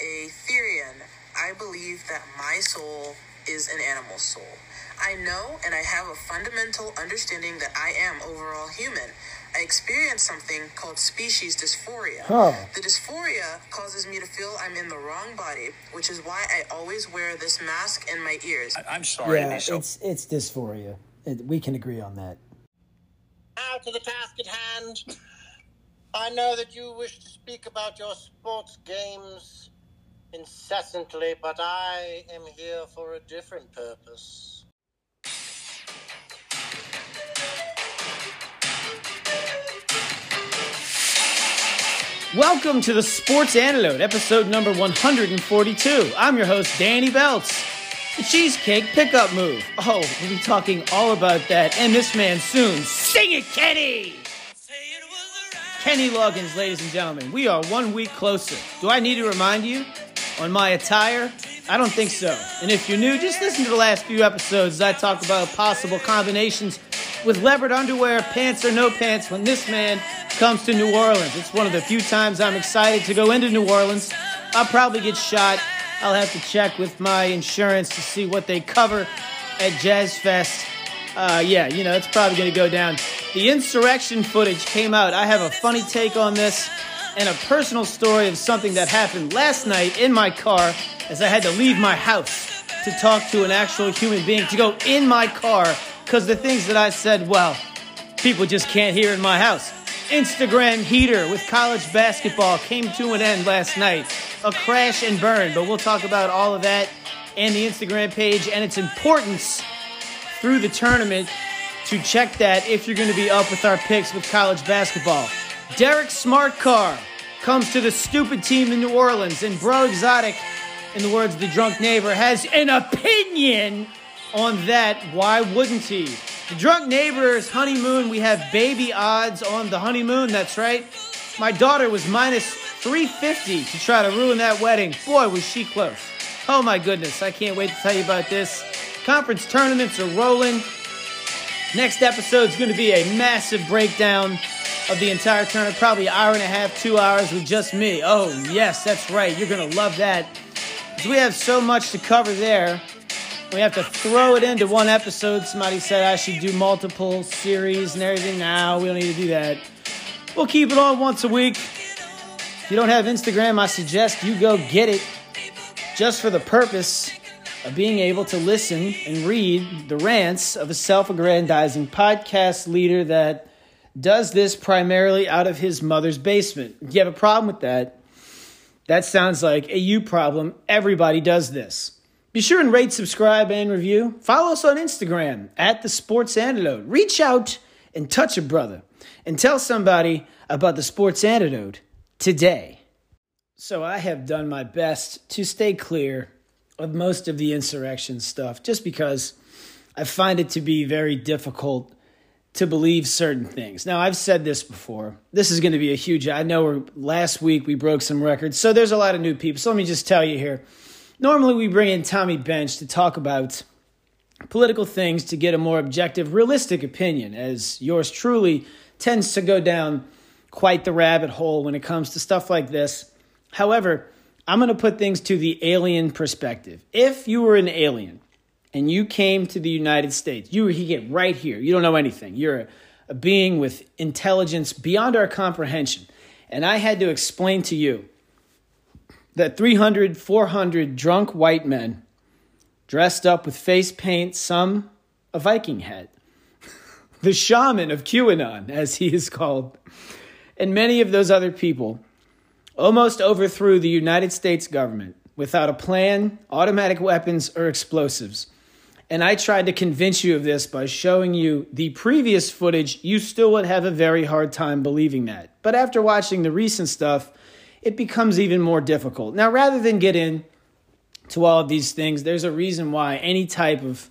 a Therian. I believe that my soul is an animal soul. I know and I have a fundamental understanding that I am overall human. I experience something called species dysphoria. Huh. The dysphoria causes me to feel I'm in the wrong body, which is why I always wear this mask in my ears. I- I'm sorry Yeah, be it's it's dysphoria. It, we can agree on that. Now to the task at hand. I know that you wish to speak about your sports games incessantly, but I am here for a different purpose. Welcome to the Sports Antidote, episode number 142. I'm your host, Danny Belts. The cheesecake pickup move. Oh, we'll be talking all about that and this man soon. Sing it, Kenny! Kenny Loggins, ladies and gentlemen. We are one week closer. Do I need to remind you on my attire? I don't think so. And if you're new, just listen to the last few episodes as I talk about possible combinations with leopard underwear, pants or no pants, when this man comes to New Orleans. It's one of the few times I'm excited to go into New Orleans. I'll probably get shot. I'll have to check with my insurance to see what they cover at Jazz Fest. Uh, yeah, you know, it's probably going to go down. The insurrection footage came out. I have a funny take on this and a personal story of something that happened last night in my car as I had to leave my house to talk to an actual human being, to go in my car, because the things that I said, well, people just can't hear in my house. Instagram heater with college basketball came to an end last night. A crash and burn, but we'll talk about all of that and the Instagram page and its importance through the tournament to check that if you're going to be up with our picks with college basketball. Derek Smartcar comes to the stupid team in New Orleans, and Breaux Exotic, in the words of the drunk neighbor, has an opinion on that. Why wouldn't he? The drunk neighbor's honeymoon, we have baby odds on the honeymoon, that's right. My daughter was minus 350 to try to ruin that wedding. Boy, was she close. Oh my goodness, I can't wait to tell you about this. Conference tournaments are rolling. Next episode is going to be a massive breakdown of the entire tournament, probably an hour and a half, two hours with just me. Oh, yes, that's right. You're going to love that. Because we have so much to cover there. We have to throw it into one episode. Somebody said I should do multiple series and everything. Now we don't need to do that. We'll keep it on once a week. If you don't have Instagram, I suggest you go get it just for the purpose of being able to listen and read the rants of a self aggrandizing podcast leader that does this primarily out of his mother's basement. If you have a problem with that, that sounds like a you problem. Everybody does this. Be sure and rate, subscribe, and review. Follow us on Instagram at the Sports Antidote. Reach out and touch a brother and tell somebody about the Sports Antidote today. So I have done my best to stay clear of most of the insurrection stuff just because I find it to be very difficult to believe certain things. Now, I've said this before. This is going to be a huge. I know we're, last week we broke some records, so there's a lot of new people. So let me just tell you here. Normally, we bring in Tommy Bench to talk about political things to get a more objective, realistic opinion, as yours truly tends to go down quite the rabbit hole when it comes to stuff like this. However, I'm going to put things to the alien perspective. If you were an alien and you came to the United States, you were here, right here, you don't know anything, you're a, a being with intelligence beyond our comprehension, and I had to explain to you that 300, 400 drunk white men dressed up with face paint, some a Viking hat, the shaman of QAnon, as he is called, and many of those other people almost overthrew the United States government without a plan, automatic weapons, or explosives. And I tried to convince you of this by showing you the previous footage. You still would have a very hard time believing that. But after watching the recent stuff, it becomes even more difficult. Now, rather than get in to all of these things, there's a reason why any type of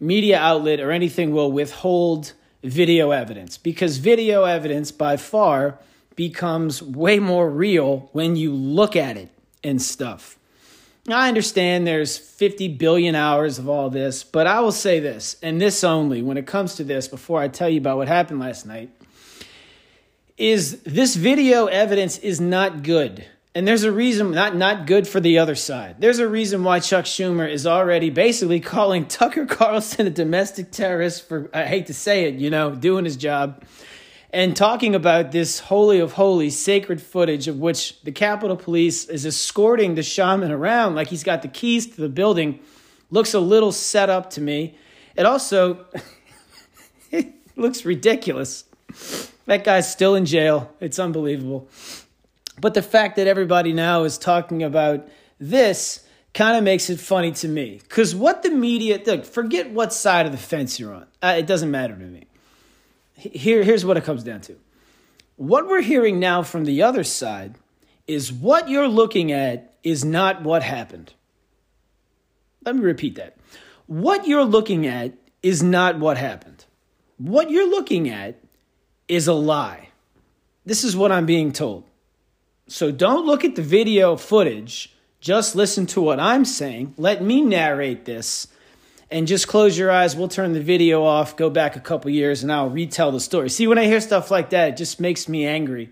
media outlet or anything will withhold video evidence because video evidence by far becomes way more real when you look at it and stuff. I understand there's 50 billion hours of all this, but I will say this, and this only when it comes to this before I tell you about what happened last night is this video evidence is not good And there's a reason not not good for the other side. There's a reason why Chuck Schumer is already basically calling Tucker Carlson a domestic terrorist for I hate to say it, you know, doing his job and talking about this holy of holies sacred footage of which the Capitol Police is escorting the shaman around like he's got the keys to the building looks a little set up to me. It also it looks ridiculous. That guy's still in jail. It's unbelievable. But the fact that everybody now is talking about this kind of makes it funny to me. Because what the media, look, forget what side of the fence you're on. Uh, it doesn't matter to me. Here, here's what it comes down to. What we're hearing now from the other side is what you're looking at is not what happened. Let me repeat that. What you're looking at is not what happened. What you're looking at is a lie. This is what I'm being told. So don't look at the video footage. Just listen to what I'm saying. Let me narrate this. And just close your eyes. We'll turn the video off, go back a couple years, and I'll retell the story. See, when I hear stuff like that, it just makes me angry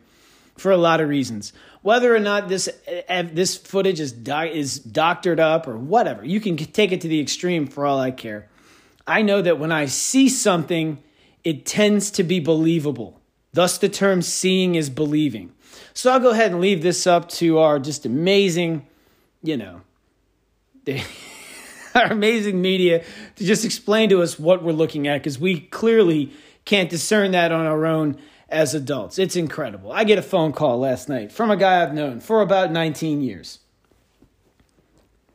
for a lot of reasons. Whether or not this eh, this footage is do- is doctored up or whatever, you can take it to the extreme for all I care. I know that when I see something, it tends to be believable. Thus, the term seeing is believing. So I'll go ahead and leave this up to our just amazing, you know, our amazing media to just explain to us what we're looking at because we clearly can't discern that on our own as adults. It's incredible. I get a phone call last night from a guy I've known for about 19 years.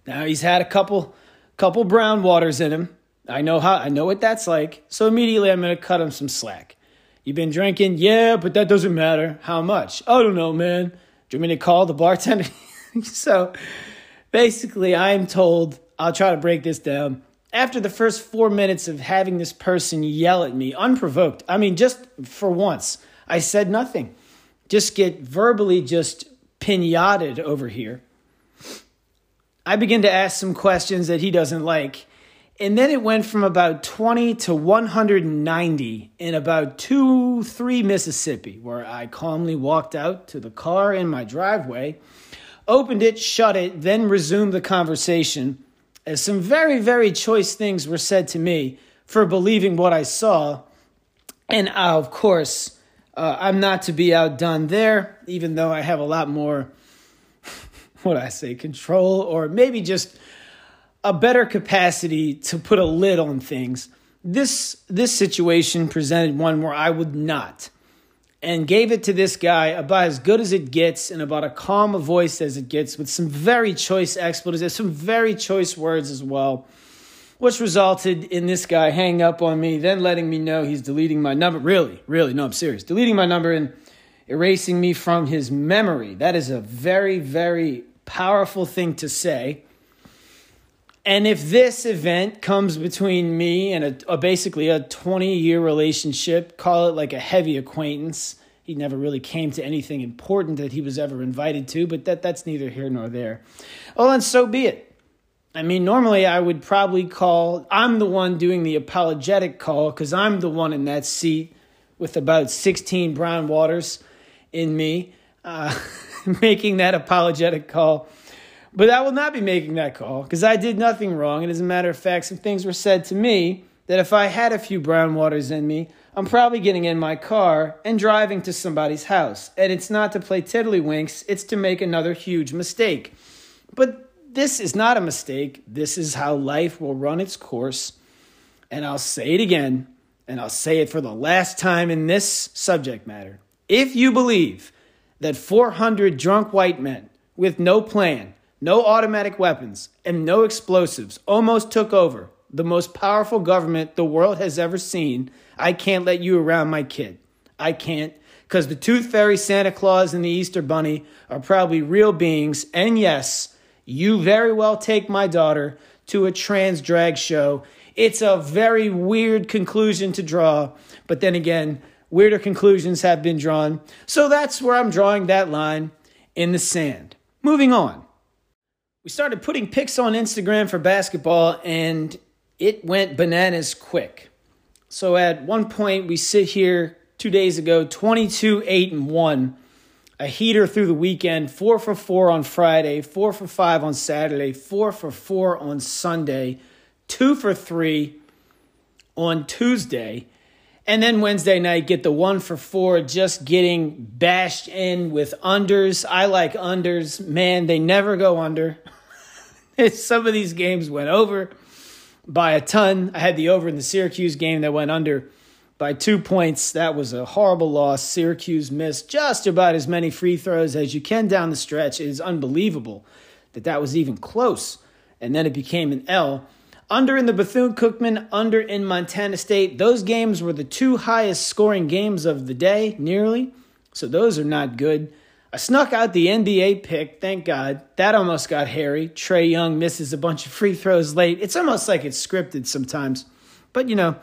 Now he's had a couple couple brown waters in him. I know how I know what that's like. So immediately I'm going to cut him some slack. You've been drinking? Yeah, but that doesn't matter. How much? I don't know, man. Do you want me to call the bartender? so basically, I'm told, I'll try to break this down. After the first four minutes of having this person yell at me unprovoked, I mean, just for once, I said nothing. Just get verbally just pinated over here. I begin to ask some questions that he doesn't like and then it went from about 20 to 190 in about 2 3 Mississippi, where I calmly walked out to the car in my driveway, opened it, shut it, then resumed the conversation. As some very, very choice things were said to me for believing what I saw. And uh, of course, uh, I'm not to be outdone there, even though I have a lot more, what I say, control, or maybe just a better capacity to put a lid on things. This this situation presented one where I would not and gave it to this guy about as good as it gets and about a calm a voice as it gets with some very choice expletives, some very choice words as well, which resulted in this guy hanging up on me, then letting me know he's deleting my number. Really, really, no, I'm serious. Deleting my number and erasing me from his memory. That is a very, very powerful thing to say. And if this event comes between me and a, a basically a 20 year relationship, call it like a heavy acquaintance, he never really came to anything important that he was ever invited to, but that, that's neither here nor there. Oh, and so be it. I mean, normally I would probably call, I'm the one doing the apologetic call because I'm the one in that seat with about 16 brown waters in me, uh, making that apologetic call but I will not be making that call because I did nothing wrong. And as a matter of fact, some things were said to me that if I had a few brown waters in me, I'm probably getting in my car and driving to somebody's house. And it's not to play tiddlywinks, it's to make another huge mistake. But this is not a mistake. This is how life will run its course. And I'll say it again, and I'll say it for the last time in this subject matter. If you believe that 400 drunk white men with no plan no automatic weapons, and no explosives almost took over the most powerful government the world has ever seen, I can't let you around my kid. I can't, because the Tooth Fairy, Santa Claus, and the Easter Bunny are probably real beings. And yes, you very well take my daughter to a trans drag show. It's a very weird conclusion to draw, but then again, weirder conclusions have been drawn. So that's where I'm drawing that line in the sand. Moving on we started putting pics on Instagram for basketball, and it went bananas quick. So at one point, we sit here two days ago, 22 8 and 1. a heater through the weekend, four for four on Friday, four for five on Saturday, four for four on Sunday, two for three on Tuesday. And then Wednesday night, get the one for four, just getting bashed in with unders. I like unders. Man, they never go under. Some of these games went over by a ton. I had the over in the Syracuse game that went under by two points. That was a horrible loss. Syracuse missed just about as many free throws as you can down the stretch. It is unbelievable that that was even close. And then it became an L. Under in the Bethune Cookman, under in Montana State. Those games were the two highest scoring games of the day, nearly. So those are not good. I snuck out the NBA pick, thank God. That almost got hairy. Trae Young misses a bunch of free throws late. It's almost like it's scripted sometimes. But you know,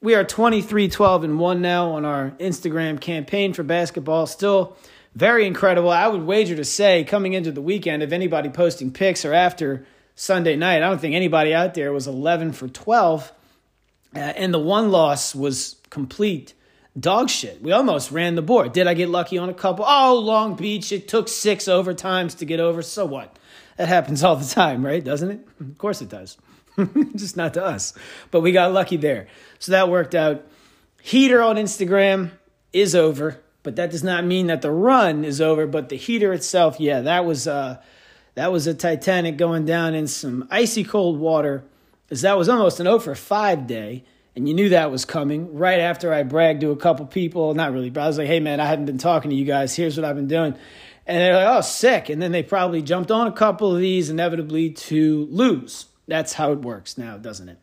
we are 23 12 and 1 now on our Instagram campaign for basketball. Still very incredible. I would wager to say coming into the weekend, if anybody posting picks or after Sunday night, I don't think anybody out there was 11 for 12. Uh, and the one loss was complete dog shit. We almost ran the board. Did I get lucky on a couple? Oh, Long Beach, it took six overtimes to get over. So what? That happens all the time, right? Doesn't it? Of course it does. just not to us. But we got lucky there. So that worked out. Heater on Instagram is over, but that does not mean that the run is over. But the heater itself, yeah, that was uh, that was a Titanic going down in some icy cold water. As that was almost an 0 for 5 day, and you knew that was coming right after I bragged to a couple people. Not really, but I was like, hey man, I hadn't been talking to you guys. Here's what I've been doing. And they're like, oh, sick. And then they probably jumped on a couple of these inevitably to lose. That's how it works now, doesn't it?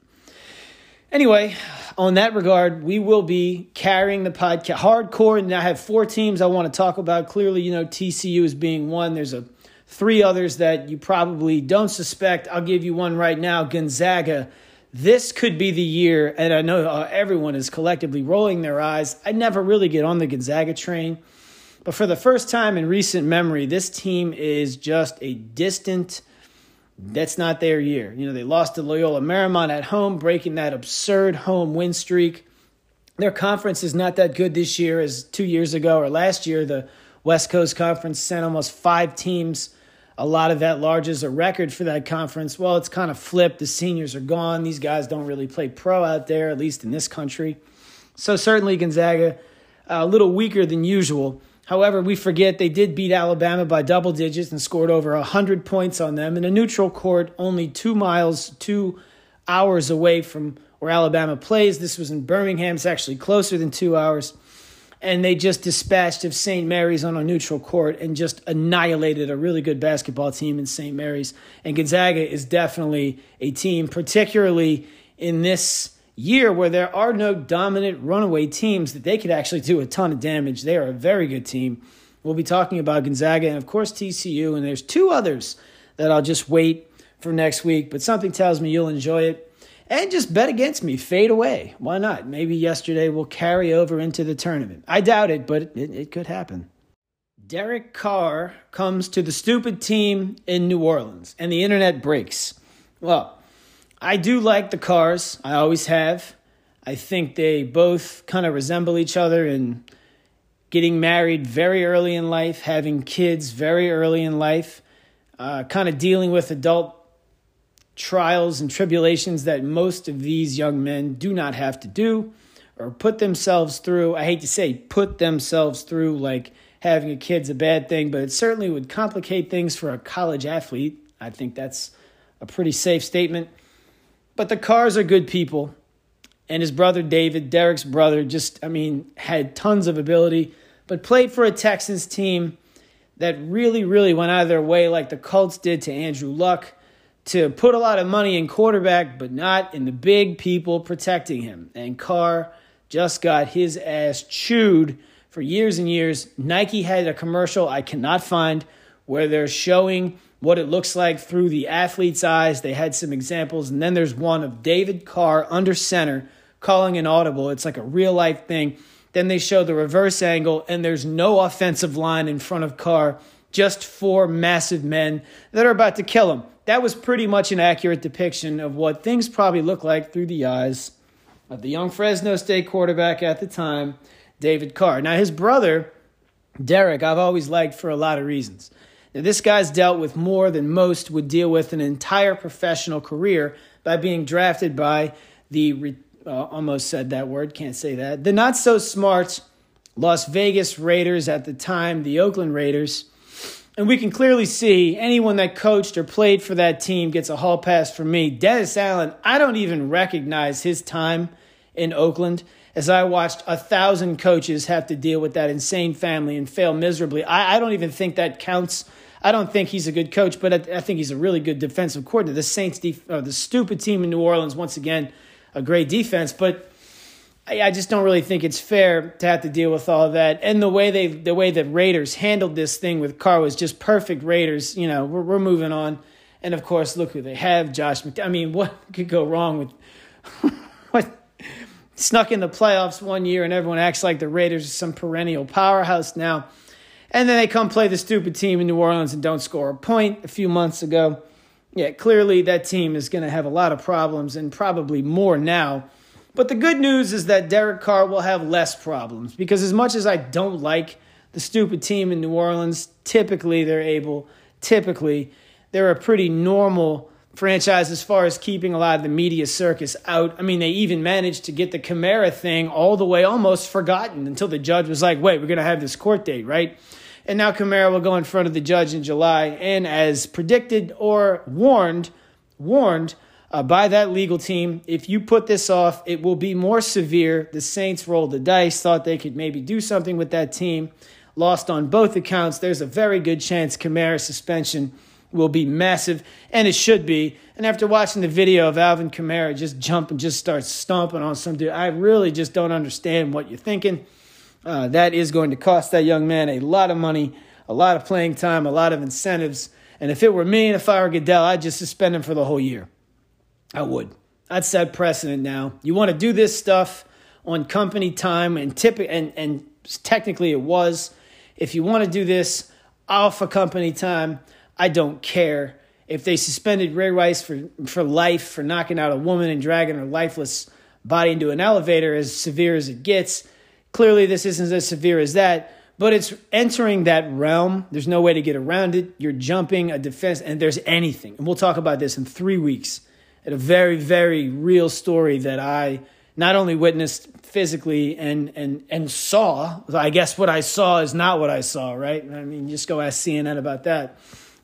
Anyway, on that regard, we will be carrying the podcast hardcore. And I have four teams I want to talk about. Clearly, you know, TCU is being one. There's a three others that you probably don't suspect. I'll give you one right now Gonzaga. This could be the year, and I know uh, everyone is collectively rolling their eyes. I never really get on the Gonzaga train, but for the first time in recent memory, this team is just a distant that's not their year. You know, they lost to Loyola Marymount at home, breaking that absurd home win streak. Their conference is not that good this year as two years ago or last year. The West Coast Conference sent almost five teams, a lot of that large is a record for that conference. Well, it's kind of flipped. The seniors are gone. These guys don't really play pro out there, at least in this country. So certainly Gonzaga, uh, a little weaker than usual. However, we forget they did beat Alabama by double digits and scored over 100 points on them in a neutral court only two miles, two hours away from where Alabama plays. This was in Birmingham. It's actually closer than two hours. And they just dispatched of St. Mary's on a neutral court and just annihilated a really good basketball team in St. Mary's. And Gonzaga is definitely a team, particularly in this year where there are no dominant runaway teams that they could actually do a ton of damage. They are a very good team. We'll be talking about Gonzaga and, of course, TCU. And there's two others that I'll just wait for next week. But something tells me you'll enjoy it. And just bet against me. Fade away. Why not? Maybe yesterday will carry over into the tournament. I doubt it, but it, it could happen. Derek Carr comes to the stupid team in New Orleans, and the internet breaks. Well, I do like the Carrs. I always have. I think they both kind of resemble each other in getting married very early in life, having kids very early in life, uh, kind of dealing with adult trials and tribulations that most of these young men do not have to do or put themselves through. I hate to say put themselves through like having a kid's a bad thing, but it certainly would complicate things for a college athlete. I think that's a pretty safe statement. But the Carrs are good people. And his brother David, Derek's brother, just, I mean, had tons of ability, but played for a Texans team that really, really went out of their way, like the Colts did to Andrew Luck, to put a lot of money in quarterback, but not in the big people protecting him. And Carr just got his ass chewed for years and years. Nike had a commercial I cannot find where they're showing what it looks like through the athlete's eyes. They had some examples. And then there's one of David Carr under center calling an audible. It's like a real life thing. Then they show the reverse angle, and there's no offensive line in front of Carr, just four massive men that are about to kill him. That was pretty much an accurate depiction of what things probably looked like through the eyes of the young Fresno State quarterback at the time, David Carr. Now, his brother Derek, I've always liked for a lot of reasons. Now, this guy's dealt with more than most would deal with an entire professional career by being drafted by the, uh, almost said that word, can't say that, the not so smart Las Vegas Raiders at the time, the Oakland Raiders. And we can clearly see anyone that coached or played for that team gets a hall pass from me. Dennis Allen, I don't even recognize his time in Oakland as I watched a thousand coaches have to deal with that insane family and fail miserably. I, I don't even think that counts. I don't think he's a good coach, but I, I think he's a really good defensive coordinator. The Saints, def- uh, the stupid team in New Orleans, once again, a great defense, but I, I just don't really think it's fair to have to deal with all that. And the way they, the way that Raiders handled this thing with Carr was just perfect. Raiders, you know, we're, we're moving on. And of course, look who they have, Josh. McD- I mean, what could go wrong with what? snuck in the playoffs one year and everyone acts like the Raiders are some perennial powerhouse now. And then they come play the stupid team in New Orleans and don't score a point a few months ago. Yeah, clearly that team is going to have a lot of problems and probably more now. But the good news is that Derek Carr will have less problems because as much as I don't like the stupid team in New Orleans, typically they're able, typically they're a pretty normal franchise as far as keeping a lot of the media circus out. I mean, they even managed to get the Kamara thing all the way almost forgotten until the judge was like, wait, we're going to have this court date, right? And now Kamara will go in front of the judge in July. And as predicted or warned, warned uh, by that legal team, if you put this off, it will be more severe. The Saints rolled the dice, thought they could maybe do something with that team, lost on both accounts. There's a very good chance Kamara suspension will be massive, and it should be. And after watching the video of Alvin Kamara just jump and just start stomping on some dude, I really just don't understand what you're thinking. Uh, that is going to cost that young man a lot of money, a lot of playing time, a lot of incentives. And if it were me and if I were Goodell, I'd just suspend him for the whole year. I would. I'd set precedent now. You want to do this stuff on company time, and tip and and technically it was. If you want to do this off a company time, I don't care. If they suspended Ray Rice for, for life for knocking out a woman and dragging her lifeless body into an elevator, as severe as it gets, clearly this isn't as severe as that. But it's entering that realm. There's no way to get around it. You're jumping a defense, and there's anything. And we'll talk about this in three weeks at a very, very real story that I not only witnessed physically and and and saw. I guess what I saw is not what I saw, right? I mean, just go ask CNN about that.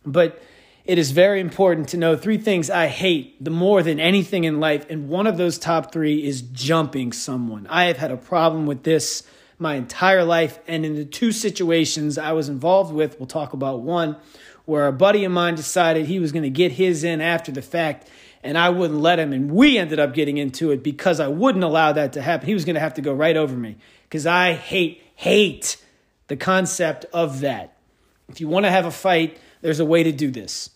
But it is very important to know three things I hate the more than anything in life. And one of those top three is jumping someone. I have had a problem with this my entire life. And in the two situations I was involved with, we'll talk about one where a buddy of mine decided he was going to get his in after the fact. And I wouldn't let him. And we ended up getting into it because I wouldn't allow that to happen. He was going to have to go right over me because I hate, hate the concept of that. If you want to have a fight, there's a way to do this.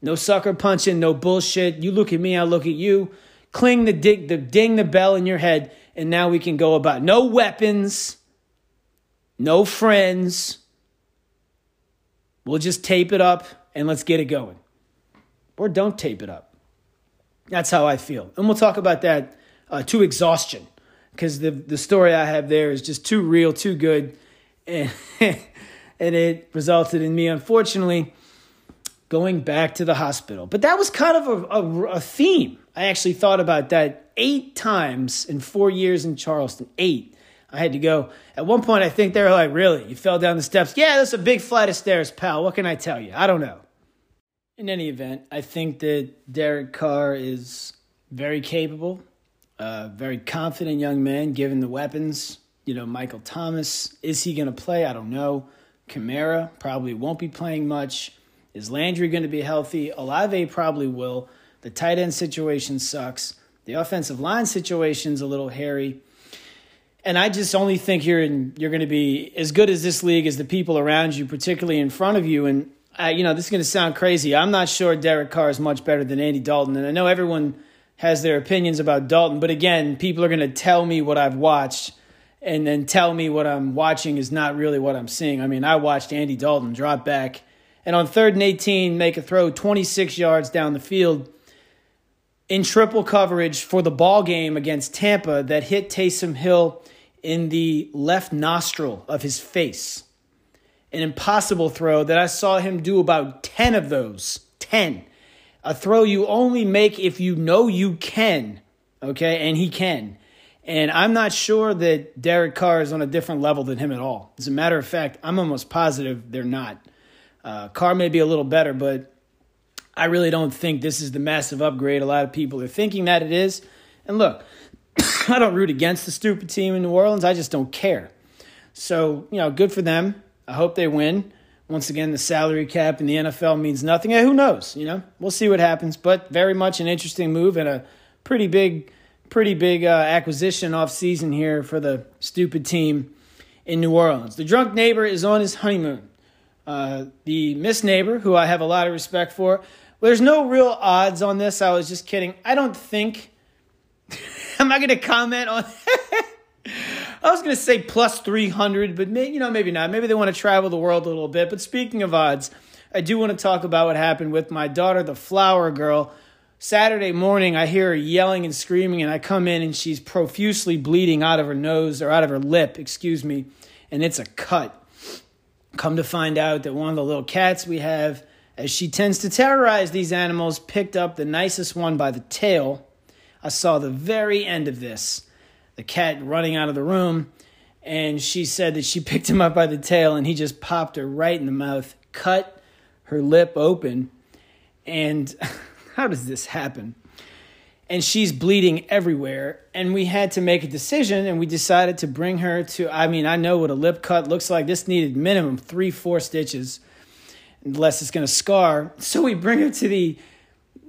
No sucker punching, no bullshit. You look at me, I look at you. Cling the dig, the ding the bell in your head, and now we can go about no weapons, no friends. We'll just tape it up and let's get it going. Or don't tape it up. That's how I feel. And we'll talk about that uh, to exhaustion because the, the story I have there is just too real, too good. And, and it resulted in me, unfortunately, going back to the hospital. But that was kind of a, a, a, theme. I actually thought about that eight times in four years in Charleston. Eight. I had to go. At one point, I think they were like, Really? You fell down the steps? Yeah, that's a big flight of stairs, pal. What can I tell you? I don't know. In any event, I think that Derek Carr is very capable, a very confident young man given the weapons. You know, Michael Thomas, is he going to play? I don't know. Kamara probably won't be playing much. Is Landry going to be healthy? Olave probably will. The tight end situation sucks. The offensive line situation's a little hairy. And I just only think you're in, you're going to be as good as this league as the people around you, particularly in front of you. And uh, you know, this is going to sound crazy. I'm not sure Derek Carr is much better than Andy Dalton, and I know everyone has their opinions about Dalton. But again, people are going to tell me what I've watched, and then tell me what I'm watching is not really what I'm seeing. I mean, I watched Andy Dalton drop back and on third and 18, make a throw 26 yards down the field in triple coverage for the ball game against Tampa that hit Taysom Hill in the left nostril of his face. An impossible throw that I saw him do about 10 of those. 10. A throw you only make if you know you can, okay? And he can. And I'm not sure that Derek Carr is on a different level than him at all. As a matter of fact, I'm almost positive they're not. Uh, Carr may be a little better, but I really don't think this is the massive upgrade a lot of people are thinking that it is. And look, I don't root against the stupid team in New Orleans. I just don't care. So, you know, good for them. I hope they win. Once again, the salary cap in the NFL means nothing. who knows? You know, we'll see what happens. But very much an interesting move and a pretty big, pretty big uh, acquisition off season here for the stupid team in New Orleans. The drunk neighbor is on his honeymoon. Uh, the Miss Neighbor, who I have a lot of respect for. There's no real odds on this. I was just kidding. I don't think. I'm not going to comment on. I was going to say plus 300, but may, you know maybe not. Maybe they want to travel the world a little bit. But speaking of odds, I do want to talk about what happened with my daughter, the flower girl. Saturday morning, I hear her yelling and screaming, and I come in and she's profusely bleeding out of her nose or out of her lip, excuse me, and it's a cut. Come to find out that one of the little cats we have, as she tends to terrorize these animals, picked up the nicest one by the tail. I saw the very end of this the cat running out of the room, and she said that she picked him up by the tail and he just popped her right in the mouth, cut her lip open. And how does this happen? and she's bleeding everywhere. And we had to make a decision, and we decided to bring her to. I mean, I know what a lip cut looks like. This needed minimum three, four stitches, unless it's going to scar. So we bring her to the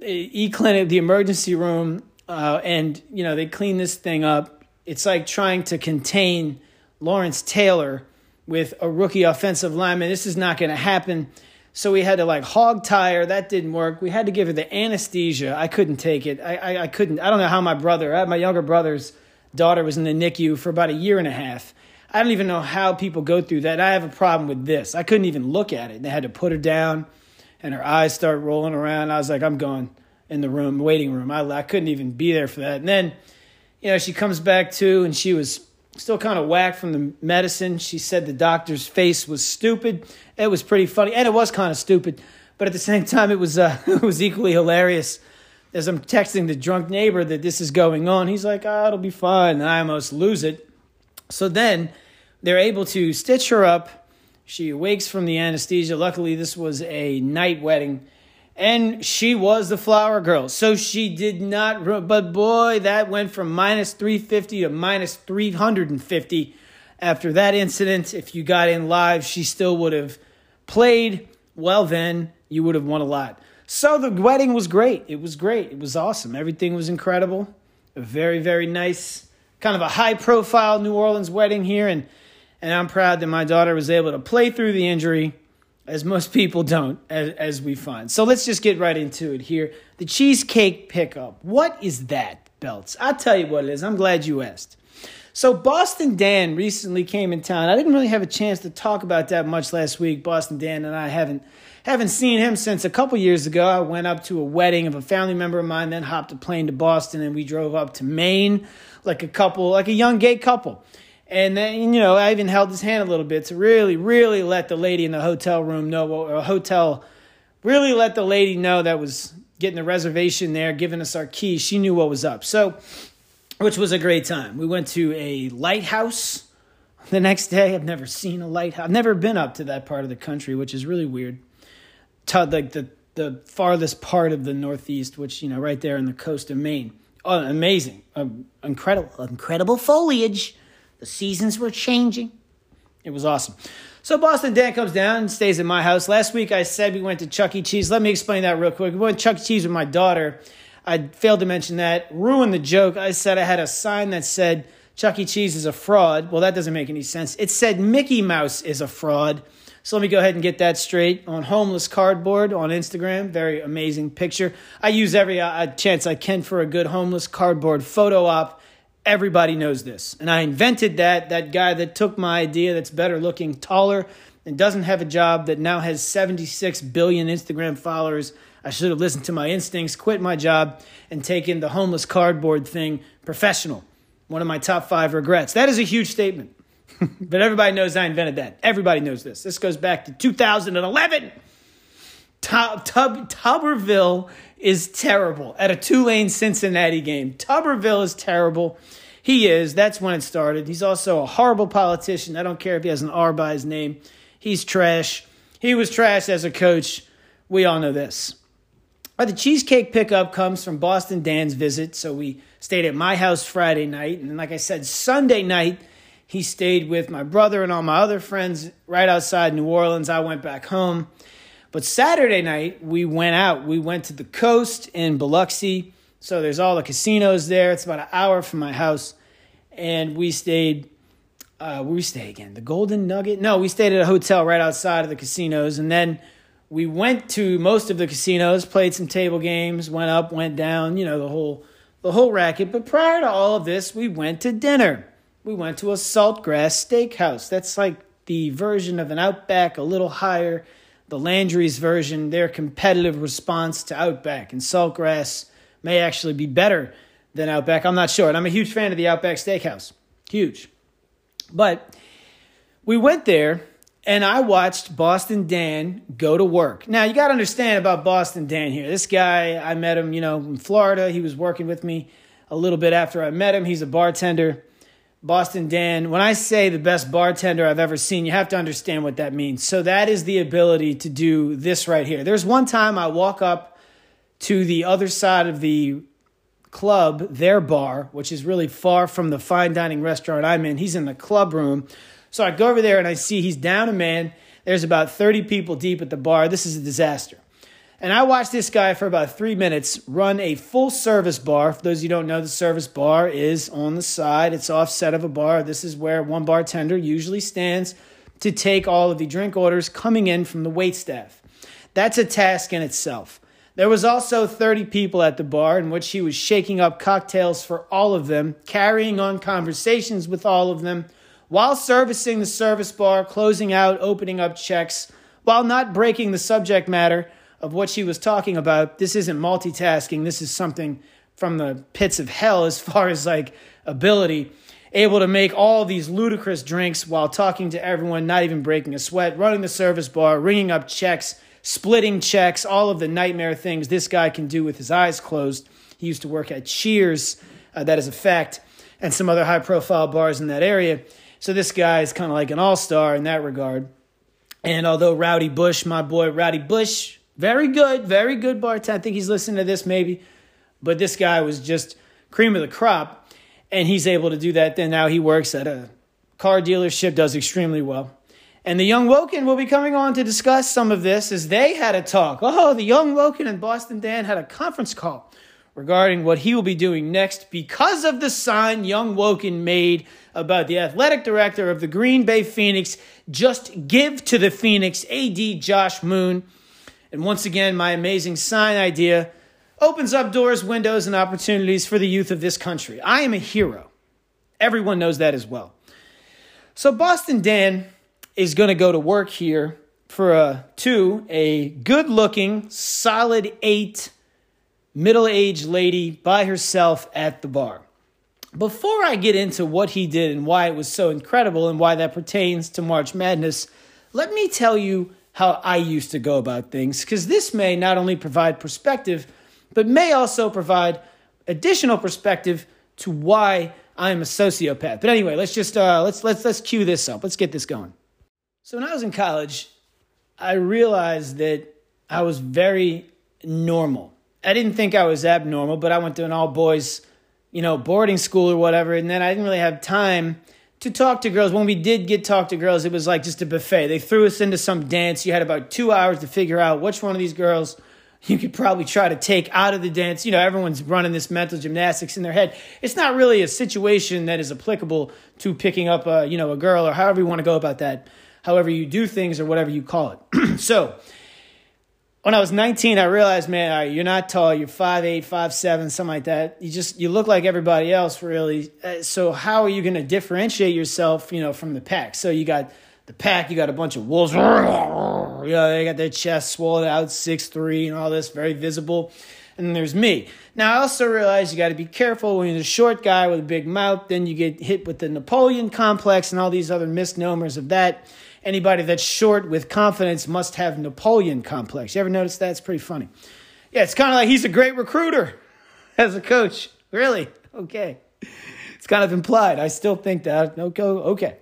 e clinic, the emergency room, uh, and you know they clean this thing up. It's like trying to contain Lawrence Taylor with a rookie offensive lineman. This is not going to happen. So we had to like hog tie her. That didn't work. We had to give her the anesthesia. I couldn't take it. I, I, I couldn't. I don't know how my brother, my younger brother's daughter was in the NICU for about a year and a half. I don't even know how people go through that. I have a problem with this. I couldn't even look at it. They had to put her down and her eyes start rolling around. I was like, I'm going in the room, waiting room. I, I couldn't even be there for that. And then, you know, she comes back too and she was still kind of whacked from the medicine. She said the doctor's face was stupid. It was pretty funny, and it was kind of stupid, but at the same time, it was uh, it was equally hilarious. As I'm texting the drunk neighbor that this is going on, he's like, "Ah, oh, it'll be fine." And I almost lose it. So then they're able to stitch her up. She awakes from the anesthesia. Luckily, this was a night wedding and she was the flower girl. So she did not, but boy, that went from minus 350 to minus 350 after that incident. If you got in live, she still would have played. Well, then you would have won a lot. So the wedding was great. It was great. It was awesome. Everything was incredible. A very, very nice, kind of a high profile New Orleans wedding here. And, and I'm proud that my daughter was able to play through the injury as most people don't, as, as we find. So let's just get right into it here. The cheesecake pickup. What is that, Belts? I'll tell you what it is. I'm glad you asked. So Boston Dan recently came in town. I didn't really have a chance to talk about that much last week. Boston Dan and I haven't haven't seen him since a couple years ago. I went up to a wedding of a family member of mine, then hopped a plane to Boston, and we drove up to Maine like a couple, like a young gay couple. And then, you know, I even held his hand a little bit to really, really let the lady in the hotel room know, or hotel, really let the lady know that was getting the reservation there, giving us our key. She knew what was up. So, which was a great time. We went to a lighthouse the next day. I've never seen a lighthouse. I've never been up to that part of the country, which is really weird. To like the, the farthest part of the Northeast, which, you know, right there on the coast of Maine. Oh, amazing. Um, incredible, incredible foliage the seasons were changing. It was awesome. So Boston Dan comes down and stays at my house. Last week I said we went to Chuck E. Cheese. Let me explain that real quick. We went to Chuck E. Cheese with my daughter. I failed to mention that. Ruined the joke. I said I had a sign that said Chuck E. Cheese is a fraud. Well, that doesn't make any sense. It said Mickey Mouse is a fraud. So let me go ahead and get that straight on homeless cardboard on Instagram. Very amazing picture. I use every uh, chance I can for a good homeless cardboard photo op. Everybody knows this. And I invented that, that guy that took my idea that's better looking, taller, and doesn't have a job that now has 76 billion Instagram followers. I should have listened to my instincts, quit my job, and taken the homeless cardboard thing professional. One of my top five regrets. That is a huge statement. but everybody knows I invented that. Everybody knows this. This goes back to 2011. Tub, Tub, Tuberville is terrible at a two lane Cincinnati game. Tuberville is terrible. He is. That's when it started. He's also a horrible politician. I don't care if he has an R by his name. He's trash. He was trash as a coach. We all know this. But the cheesecake pickup comes from Boston Dan's visit. So we stayed at my house Friday night. And like I said, Sunday night, he stayed with my brother and all my other friends right outside New Orleans. I went back home. But Saturday night, we went out. We went to the coast in Biloxi. So there's all the casinos there. It's about an hour from my house. And we stayed, uh, where we stay again? The Golden Nugget? No, we stayed at a hotel right outside of the casinos. And then we went to most of the casinos, played some table games, went up, went down, you know, the whole the whole racket. But prior to all of this, we went to dinner we went to a Saltgrass Steakhouse. That's like the version of an Outback, a little higher. The Landry's version, their competitive response to Outback. And Saltgrass may actually be better than Outback. I'm not sure. And I'm a huge fan of the Outback Steakhouse. Huge. But we went there and I watched Boston Dan go to work. Now, you got to understand about Boston Dan here. This guy, I met him, you know, in Florida. He was working with me a little bit after I met him. He's a bartender. Boston Dan, when I say the best bartender I've ever seen, you have to understand what that means. So that is the ability to do this right here. There's one time I walk up to the other side of the club, their bar, which is really far from the fine dining restaurant I'm in. He's in the club room. So I go over there and I see he's down a man. There's about 30 people deep at the bar. This is a disaster. And I watched this guy for about three minutes run a full service bar. For those of you don't know, the service bar is on the side, it's offset of a bar. This is where one bartender usually stands to take all of the drink orders coming in from the wait staff. That's a task in itself. There was also 30 people at the bar in which he was shaking up cocktails for all of them, carrying on conversations with all of them, while servicing the service bar, closing out, opening up checks, while not breaking the subject matter of what she was talking about. This isn't multitasking. This is something from the pits of hell as far as like ability. Able to make all these ludicrous drinks while talking to everyone, not even breaking a sweat, running the service bar, ringing up checks, splitting checks, all of the nightmare things this guy can do with his eyes closed. He used to work at Cheers, uh, that is a fact, and some other high profile bars in that area. So this guy is kind of like an all star in that regard. And although Rowdy Bush, my boy Rowdy Bush, very good, very good bartender. I think he's listening to this maybe. But this guy was just cream of the crop. And he's able to do that. Then now he works at a car dealership, does extremely well. And the Young Woken will be coming on to discuss some of this as they had a talk. Oh, the Young Woken and Boston Dan had a conference call regarding what he will be doing next because of the sign Young Woken made about the athletic director of the Green Bay Phoenix. Just give to the Phoenix, AD Josh Moon. And once again, my amazing sign idea opens up doors, windows, and opportunities for the youth of this country. I am a hero. Everyone knows that as well. So Boston Dan is going to go to work here for a two, a good-looking, solid eight, middle-aged lady by herself at the bar. Before I get into what he did and why it was so incredible and why that pertains to March Madness, let me tell you how I used to go about things, because this may not only provide perspective, but may also provide additional perspective to why I'm a sociopath. But anyway, let's just uh, let's let's let's cue this up. Let's get this going. So when I was in college, I realized that I was very normal. I didn't think I was abnormal, but I went to an all boys, you know, boarding school or whatever, and then I didn't really have time to talk to girls. When we did get talk to girls, it was like just a buffet. They threw us into some dance. You had about two hours to figure out which one of these girls you could probably try to take out of the dance. You know, everyone's running this mental gymnastics in their head. It's not really a situation that is applicable to picking up a, you know, a girl or however you want to go about that, however you do things or whatever you call it. so when I was 19, I realized, man, you're not tall. You're 5'8", 5'7", something like that. You just, you look like everybody else, really. Uh, so how are you going to differentiate yourself, you know, from the pack? So you got the pack, you got a bunch of wolves. you know, they got their chest swollen out, six three, and all this, very visible. And there's me. Now, I also realize you got to be careful when you're a short guy with a big mouth, then you get hit with the Napoleon complex and all these other misnomers of that. Anybody that's short with confidence must have Napoleon complex. You ever notice that? It's pretty funny. Yeah, it's kind of like he's a great recruiter as a coach. Really? Okay. It's kind of implied. I still think that. Okay. Okay.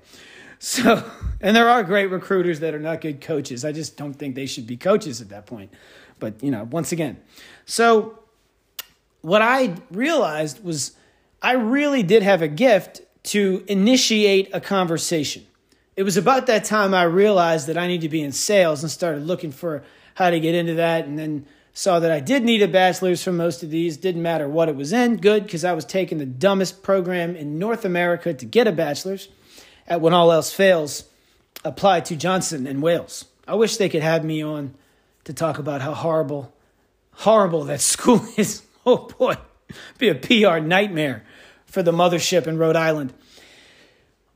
So, and there are great recruiters that are not good coaches. I just don't think they should be coaches at that point. But, you know, once again. So, what I realized was I really did have a gift to initiate a conversation. It was about that time I realized that I need to be in sales and started looking for how to get into that and then saw that I did need a bachelor's for most of these. Didn't matter what it was in. Good, because I was taking the dumbest program in North America to get a bachelor's. At when all else fails, apply to Johnson & Wales. I wish they could have me on to talk about how horrible, horrible that school is. Oh boy, be a PR nightmare for the mothership in Rhode Island.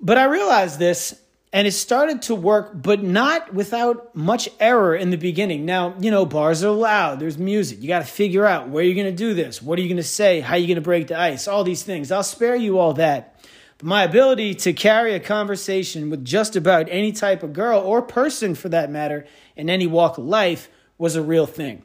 But I realized this and it started to work, but not without much error in the beginning. Now, you know, bars are loud, there's music. You got to figure out where you're going to do this, what are you going to say, how are you going to break the ice, all these things. I'll spare you all that. But my ability to carry a conversation with just about any type of girl or person for that matter in any walk of life was a real thing.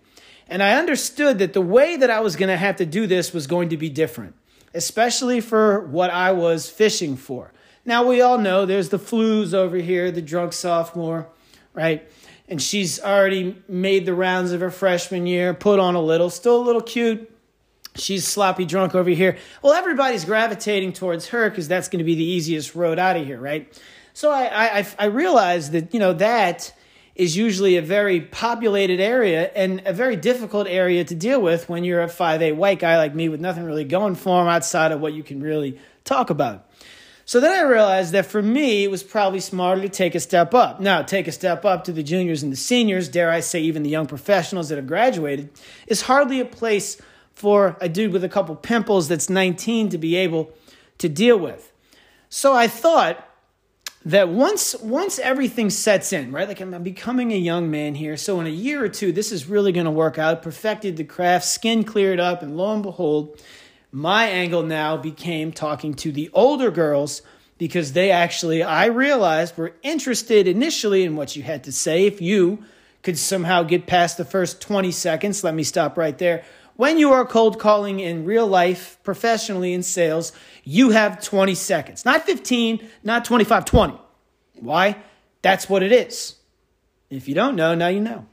And I understood that the way that I was going to have to do this was going to be different, especially for what I was fishing for. Now, we all know there's the flues over here, the drunk sophomore, right? And she's already made the rounds of her freshman year, put on a little, still a little cute. She's sloppy drunk over here. Well, everybody's gravitating towards her because that's going to be the easiest road out of here, right? So I, I, I realized that, you know, that is usually a very populated area and a very difficult area to deal with when you're a 5'8 white guy like me with nothing really going for him outside of what you can really talk about. So then I realized that for me, it was probably smarter to take a step up. Now, take a step up to the juniors and the seniors, dare I say, even the young professionals that have graduated, is hardly a place for a dude with a couple pimples that's 19 to be able to deal with. So I thought that once once everything sets in, right? Like I'm becoming a young man here, so in a year or two, this is really going to work out. Perfected the craft, skin cleared up, and lo and behold, my angle now became talking to the older girls because they actually, I realized, were interested initially in what you had to say. If you could somehow get past the first 20 seconds, let me stop right there. When you are cold calling in real life, professionally in sales, you have 20 seconds. Not 15, not 25, 20. Why? That's what it is. If you don't know, now you know.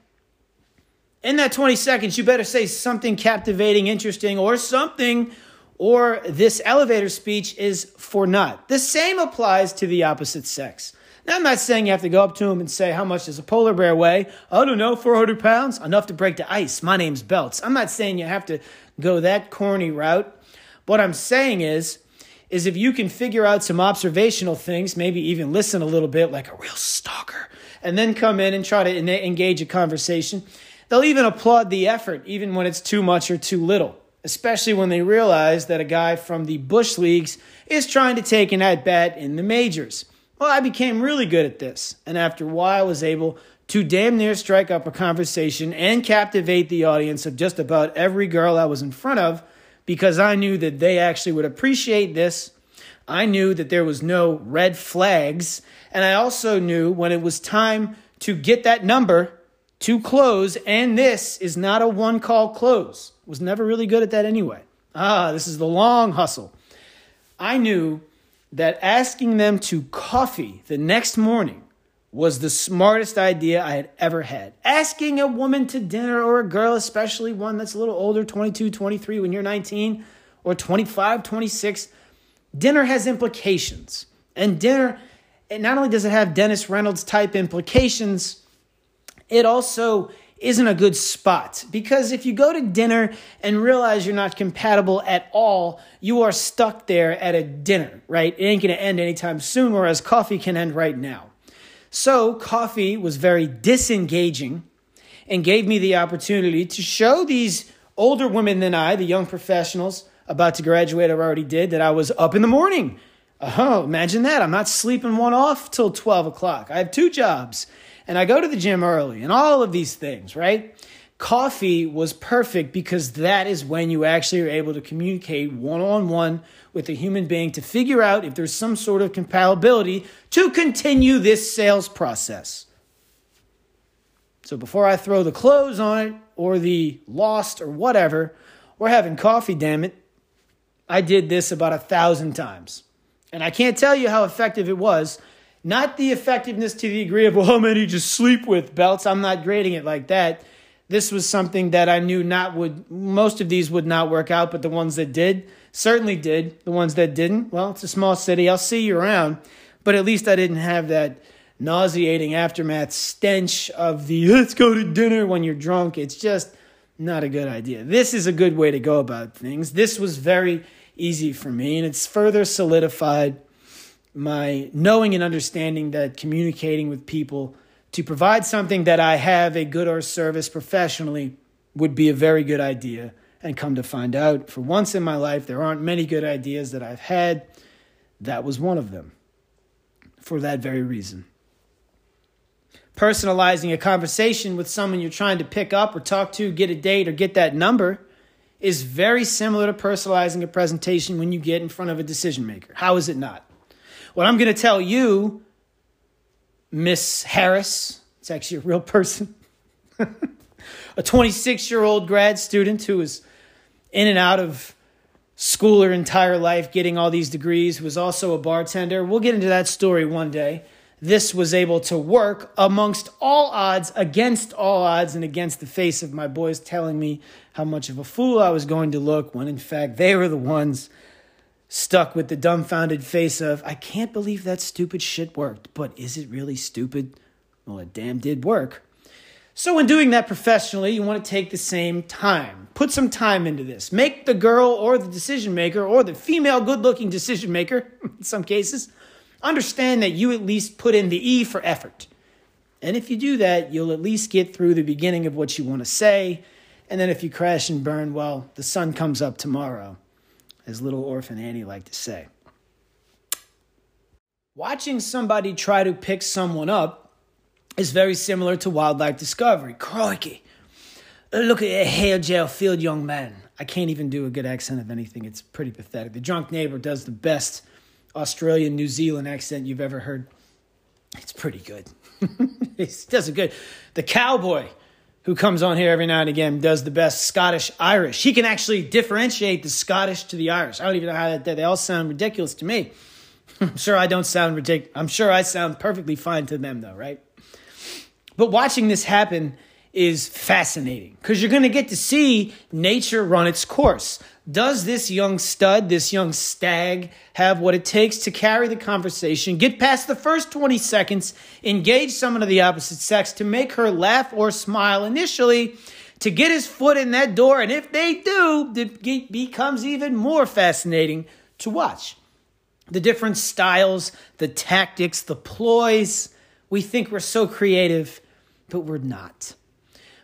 In that 20 seconds, you better say something captivating, interesting, or something or this elevator speech is for naught. The same applies to the opposite sex. Now, I'm not saying you have to go up to him and say, How much does a polar bear weigh? I don't know, 400 pounds? Enough to break the ice. My name's Belts. I'm not saying you have to go that corny route. What I'm saying is, is if you can figure out some observational things, maybe even listen a little bit like a real stalker, and then come in and try to engage a conversation, they'll even applaud the effort, even when it's too much or too little especially when they realize that a guy from the Bush Leagues is trying to take an at bat in the majors. Well, I became really good at this, and after a while, I was able to damn near strike up a conversation and captivate the audience of just about every girl I was in front of because I knew that they actually would appreciate this. I knew that there was no red flags, and I also knew when it was time to get that number to close, and this is not a one call close. Was never really good at that anyway. Ah, this is the long hustle. I knew that asking them to coffee the next morning was the smartest idea I had ever had. Asking a woman to dinner or a girl, especially one that's a little older, 22, 23, when you're 19, or 25, 26, dinner has implications. And dinner, not only does it have Dennis Reynolds type implications, it also isn't a good spot because if you go to dinner and realize you're not compatible at all, you are stuck there at a dinner, right? It ain't gonna end anytime soon, whereas coffee can end right now. So, coffee was very disengaging and gave me the opportunity to show these older women than I, the young professionals about to graduate, I already did, that I was up in the morning. Oh, imagine that. I'm not sleeping one off till 12 o'clock. I have two jobs and I go to the gym early and all of these things, right? Coffee was perfect because that is when you actually are able to communicate one on one with a human being to figure out if there's some sort of compatibility to continue this sales process. So before I throw the clothes on it or the lost or whatever, we're having coffee, damn it. I did this about a thousand times. And I can't tell you how effective it was. Not the effectiveness to the degree of, well, how many just sleep with belts? I'm not grading it like that. This was something that I knew not would, most of these would not work out, but the ones that did certainly did. The ones that didn't, well, it's a small city. I'll see you around. But at least I didn't have that nauseating aftermath stench of the let's go to dinner when you're drunk. It's just not a good idea. This is a good way to go about things. This was very easy for me, and it's further solidified my knowing and understanding that communicating with people to provide something that I have a good or service professionally would be a very good idea. And come to find out, for once in my life, there aren't many good ideas that I've had. That was one of them for that very reason personalizing a conversation with someone you're trying to pick up or talk to, get a date, or get that number is very similar to personalizing a presentation when you get in front of a decision maker. How is it not? What I'm going to tell you, Miss Harris, it's actually a real person, a 26 year old grad student who was in and out of school her entire life, getting all these degrees, was also a bartender. We'll get into that story one day this was able to work amongst all odds, against all odds, and against the face of my boys telling me how much of a fool I was going to look when in fact they were the ones stuck with the dumbfounded face of, I can't believe that stupid shit worked, but is it really stupid? Well, it damn did work. So, in doing that professionally, you want to take the same time. Put some time into this. Make the girl or the decision maker or the female good looking decision maker, in some cases, understand that you at least put in the E for effort. And if you do that, you'll at least get through the beginning of what you want to say. And then if you crash and burn, well, the sun comes up tomorrow, as little orphan Annie liked to say. Watching somebody try to pick someone up is very similar to wildlife discovery. Crikey, look at a hair gel filled young man. I can't even do a good accent of anything. It's pretty pathetic. The drunk neighbor does the best Australian, New Zealand accent you've ever heard. It's pretty good. it does it good. The cowboy who comes on here every now and again does the best Scottish Irish. He can actually differentiate the Scottish to the Irish. I don't even know how that, they all sound ridiculous to me. I'm sure I don't sound ridiculous. I'm sure I sound perfectly fine to them though, right? But watching this happen is fascinating because you're going to get to see nature run its course. Does this young stud, this young stag, have what it takes to carry the conversation, get past the first 20 seconds, engage someone of the opposite sex to make her laugh or smile initially, to get his foot in that door? And if they do, it becomes even more fascinating to watch. The different styles, the tactics, the ploys. We think we're so creative, but we're not.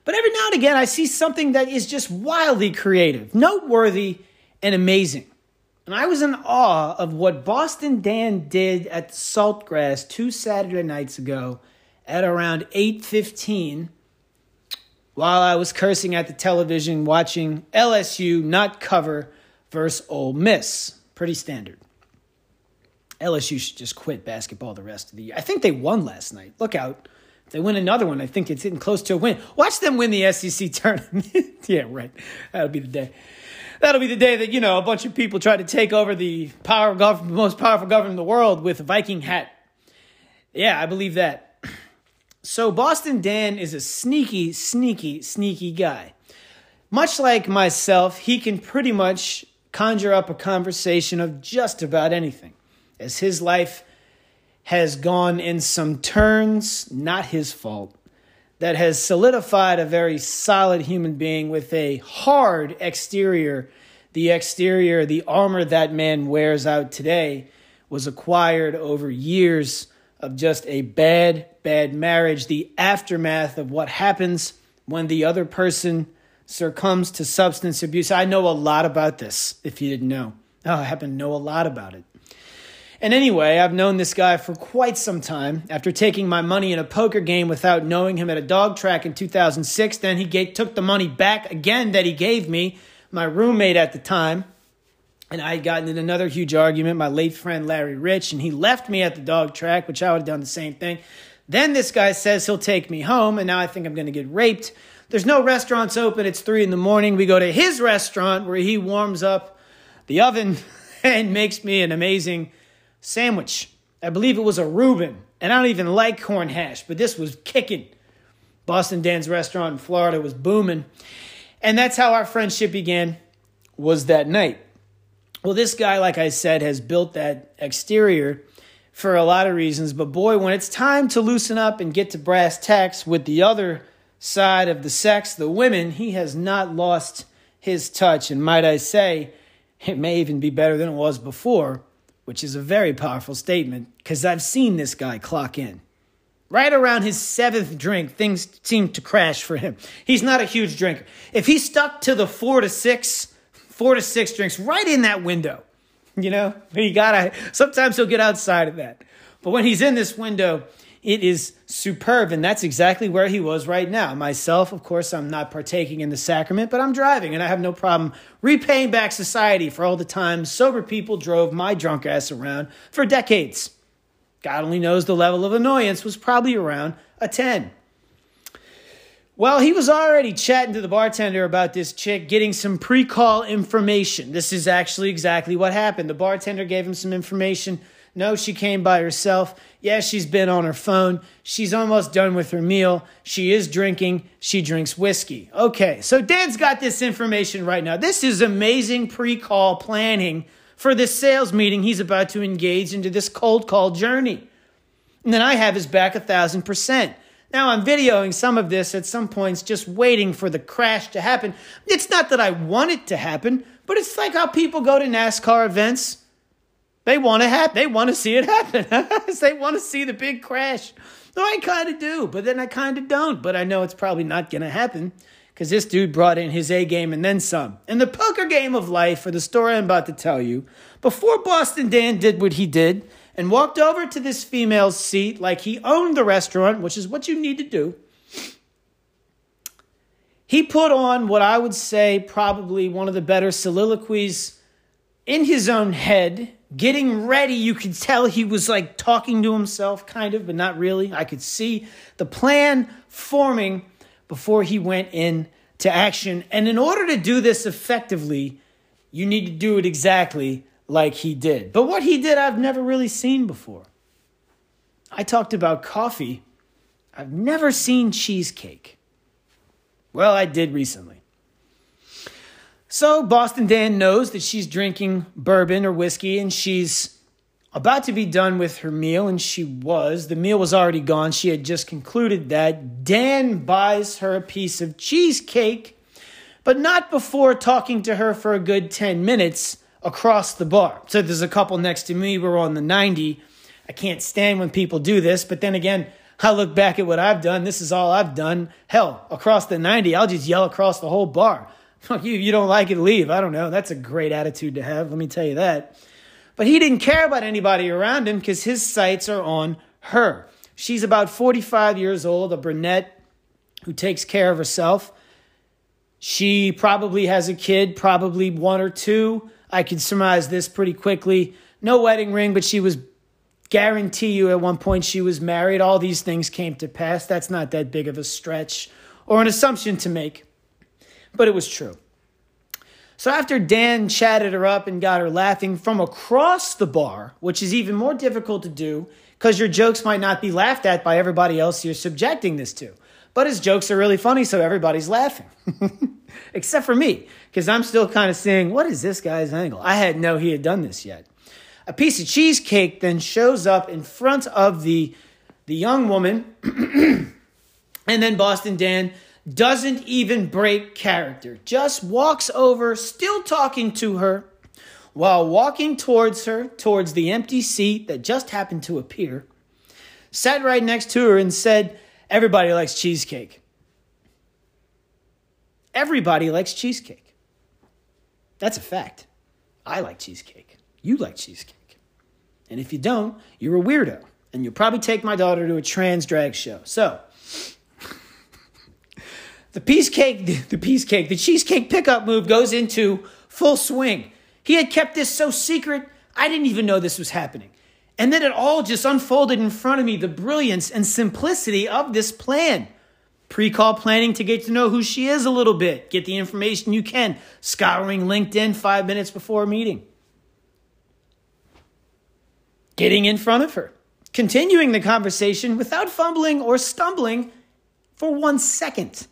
But every now and again, I see something that is just wildly creative, noteworthy, and amazing. And I was in awe of what Boston Dan did at Saltgrass two Saturday nights ago at around 8:15 while I was cursing at the television watching LSU not cover versus Ole Miss. Pretty standard. LSU should just quit basketball the rest of the year. I think they won last night. Look out. They win another one, I think it's getting close to a win. Watch them win the SEC tournament. yeah, right. That'll be the day. That'll be the day that, you know, a bunch of people try to take over the power government, most powerful government in the world with a Viking hat. Yeah, I believe that. So Boston Dan is a sneaky, sneaky, sneaky guy. Much like myself, he can pretty much conjure up a conversation of just about anything. As his life has gone in some turns, not his fault, that has solidified a very solid human being with a hard exterior. The exterior, the armor that man wears out today, was acquired over years of just a bad, bad marriage, the aftermath of what happens when the other person succumbs to substance abuse. I know a lot about this, if you didn't know. Oh, I happen to know a lot about it. And anyway, I've known this guy for quite some time. After taking my money in a poker game without knowing him at a dog track in 2006, then he took the money back again that he gave me, my roommate at the time. And I had gotten in another huge argument, my late friend Larry Rich, and he left me at the dog track, which I would have done the same thing. Then this guy says he'll take me home, and now I think I'm going to get raped. There's no restaurants open. It's three in the morning. We go to his restaurant where he warms up the oven and makes me an amazing sandwich. I believe it was a Reuben, and I don't even like corn hash, but this was kicking. Boston Dan's restaurant in Florida was booming. And that's how our friendship began, was that night. Well, this guy, like I said, has built that exterior for a lot of reasons, but boy, when it's time to loosen up and get to brass tacks with the other side of the sex, the women, he has not lost his touch. And might I say, it may even be better than it was before which is a very powerful statement because I've seen this guy clock in. Right around his seventh drink, things seem to crash for him. He's not a huge drinker. If he stuck to the four to six, four to six drinks right in that window, you know, he gotta, sometimes he'll get outside of that. But when he's in this window, it is superb, and that's exactly where he was right now. Myself, of course, I'm not partaking in the sacrament, but I'm driving, and I have no problem repaying back society for all the times sober people drove my drunk ass around for decades. God only knows the level of annoyance was probably around a 10. Well, he was already chatting to the bartender about this chick getting some pre call information. This is actually exactly what happened. The bartender gave him some information no, she came by herself. Yeah, she's been on her phone. She's almost done with her meal. She is drinking. She drinks whiskey. Okay, so Dan's got this information right now. This is amazing pre call planning for this sales meeting he's about to engage into this cold call journey. And then I have his back a thousand percent. Now I'm videoing some of this at some points, just waiting for the crash to happen. It's not that I want it to happen, but it's like how people go to NASCAR events they want to happen. They want to see it happen. they want to see the big crash. No, I kind of do, but then I kind of don't. But I know it's probably not going to happen because this dude brought in his A game and then some. In the poker game of life, for the story I'm about to tell you, before Boston Dan did what he did and walked over to this female's seat like he owned the restaurant, which is what you need to do. He put on what I would say probably one of the better soliloquies in his own head getting ready. You could tell he was like talking to himself, kind of, but not really. I could see the plan forming before he went in to action. And in order to do this effectively, you need to do it exactly like he did. But what he did, I've never really seen before. I talked about coffee. I've never seen cheesecake. Well, I did recently. So Boston Dan knows that she's drinking bourbon or whiskey and she's about to be done with her meal, and she was. The meal was already gone. She had just concluded that. Dan buys her a piece of cheesecake, but not before talking to her for a good 10 minutes across the bar. So there's a couple next to me. We're on the 90. I can't stand when people do this, but then again, I look back at what I've done. This is all I've done. Hell, across the 90, I'll just yell across the whole bar. you, you don't like it, leave. I don't know. That's a great attitude to have, let me tell you that. But he didn't care about anybody around him because his sights are on her. She's about 45 years old, a brunette who takes care of herself. She probably has a kid, probably one or two. I can surmise this pretty quickly. No wedding ring, but she was guarantee you at one point she was married. All these things came to pass. That's not that big of a stretch or an assumption to make but it was true. So after Dan chatted her up and got her laughing from across the bar, which is even more difficult to do because your jokes might not be laughed at by everybody else you're subjecting this to. But his jokes are really funny, so everybody's laughing. Except for me, because I'm still kind of saying, what is this guy's angle? I hadn't know he had done this yet. A piece of cheesecake then shows up in front of the, the young woman, and then Boston Dan doesn't even break character, just walks over, still talking to her, while walking towards her, towards the empty seat that just happened to appear, sat right next to her and said, Everybody likes cheesecake. Everybody likes cheesecake. That's a fact. I like cheesecake. You like cheesecake. And if you don't, you're a weirdo. And you'll probably take my daughter to a trans drag show. So, the piece cake, the piece cake, the cheesecake pickup move goes into full swing. He had kept this so secret, I didn't even know this was happening. And then it all just unfolded in front of me the brilliance and simplicity of this plan. Pre call planning to get to know who she is a little bit, get the information you can, scouring LinkedIn five minutes before a meeting, getting in front of her, continuing the conversation without fumbling or stumbling for one second.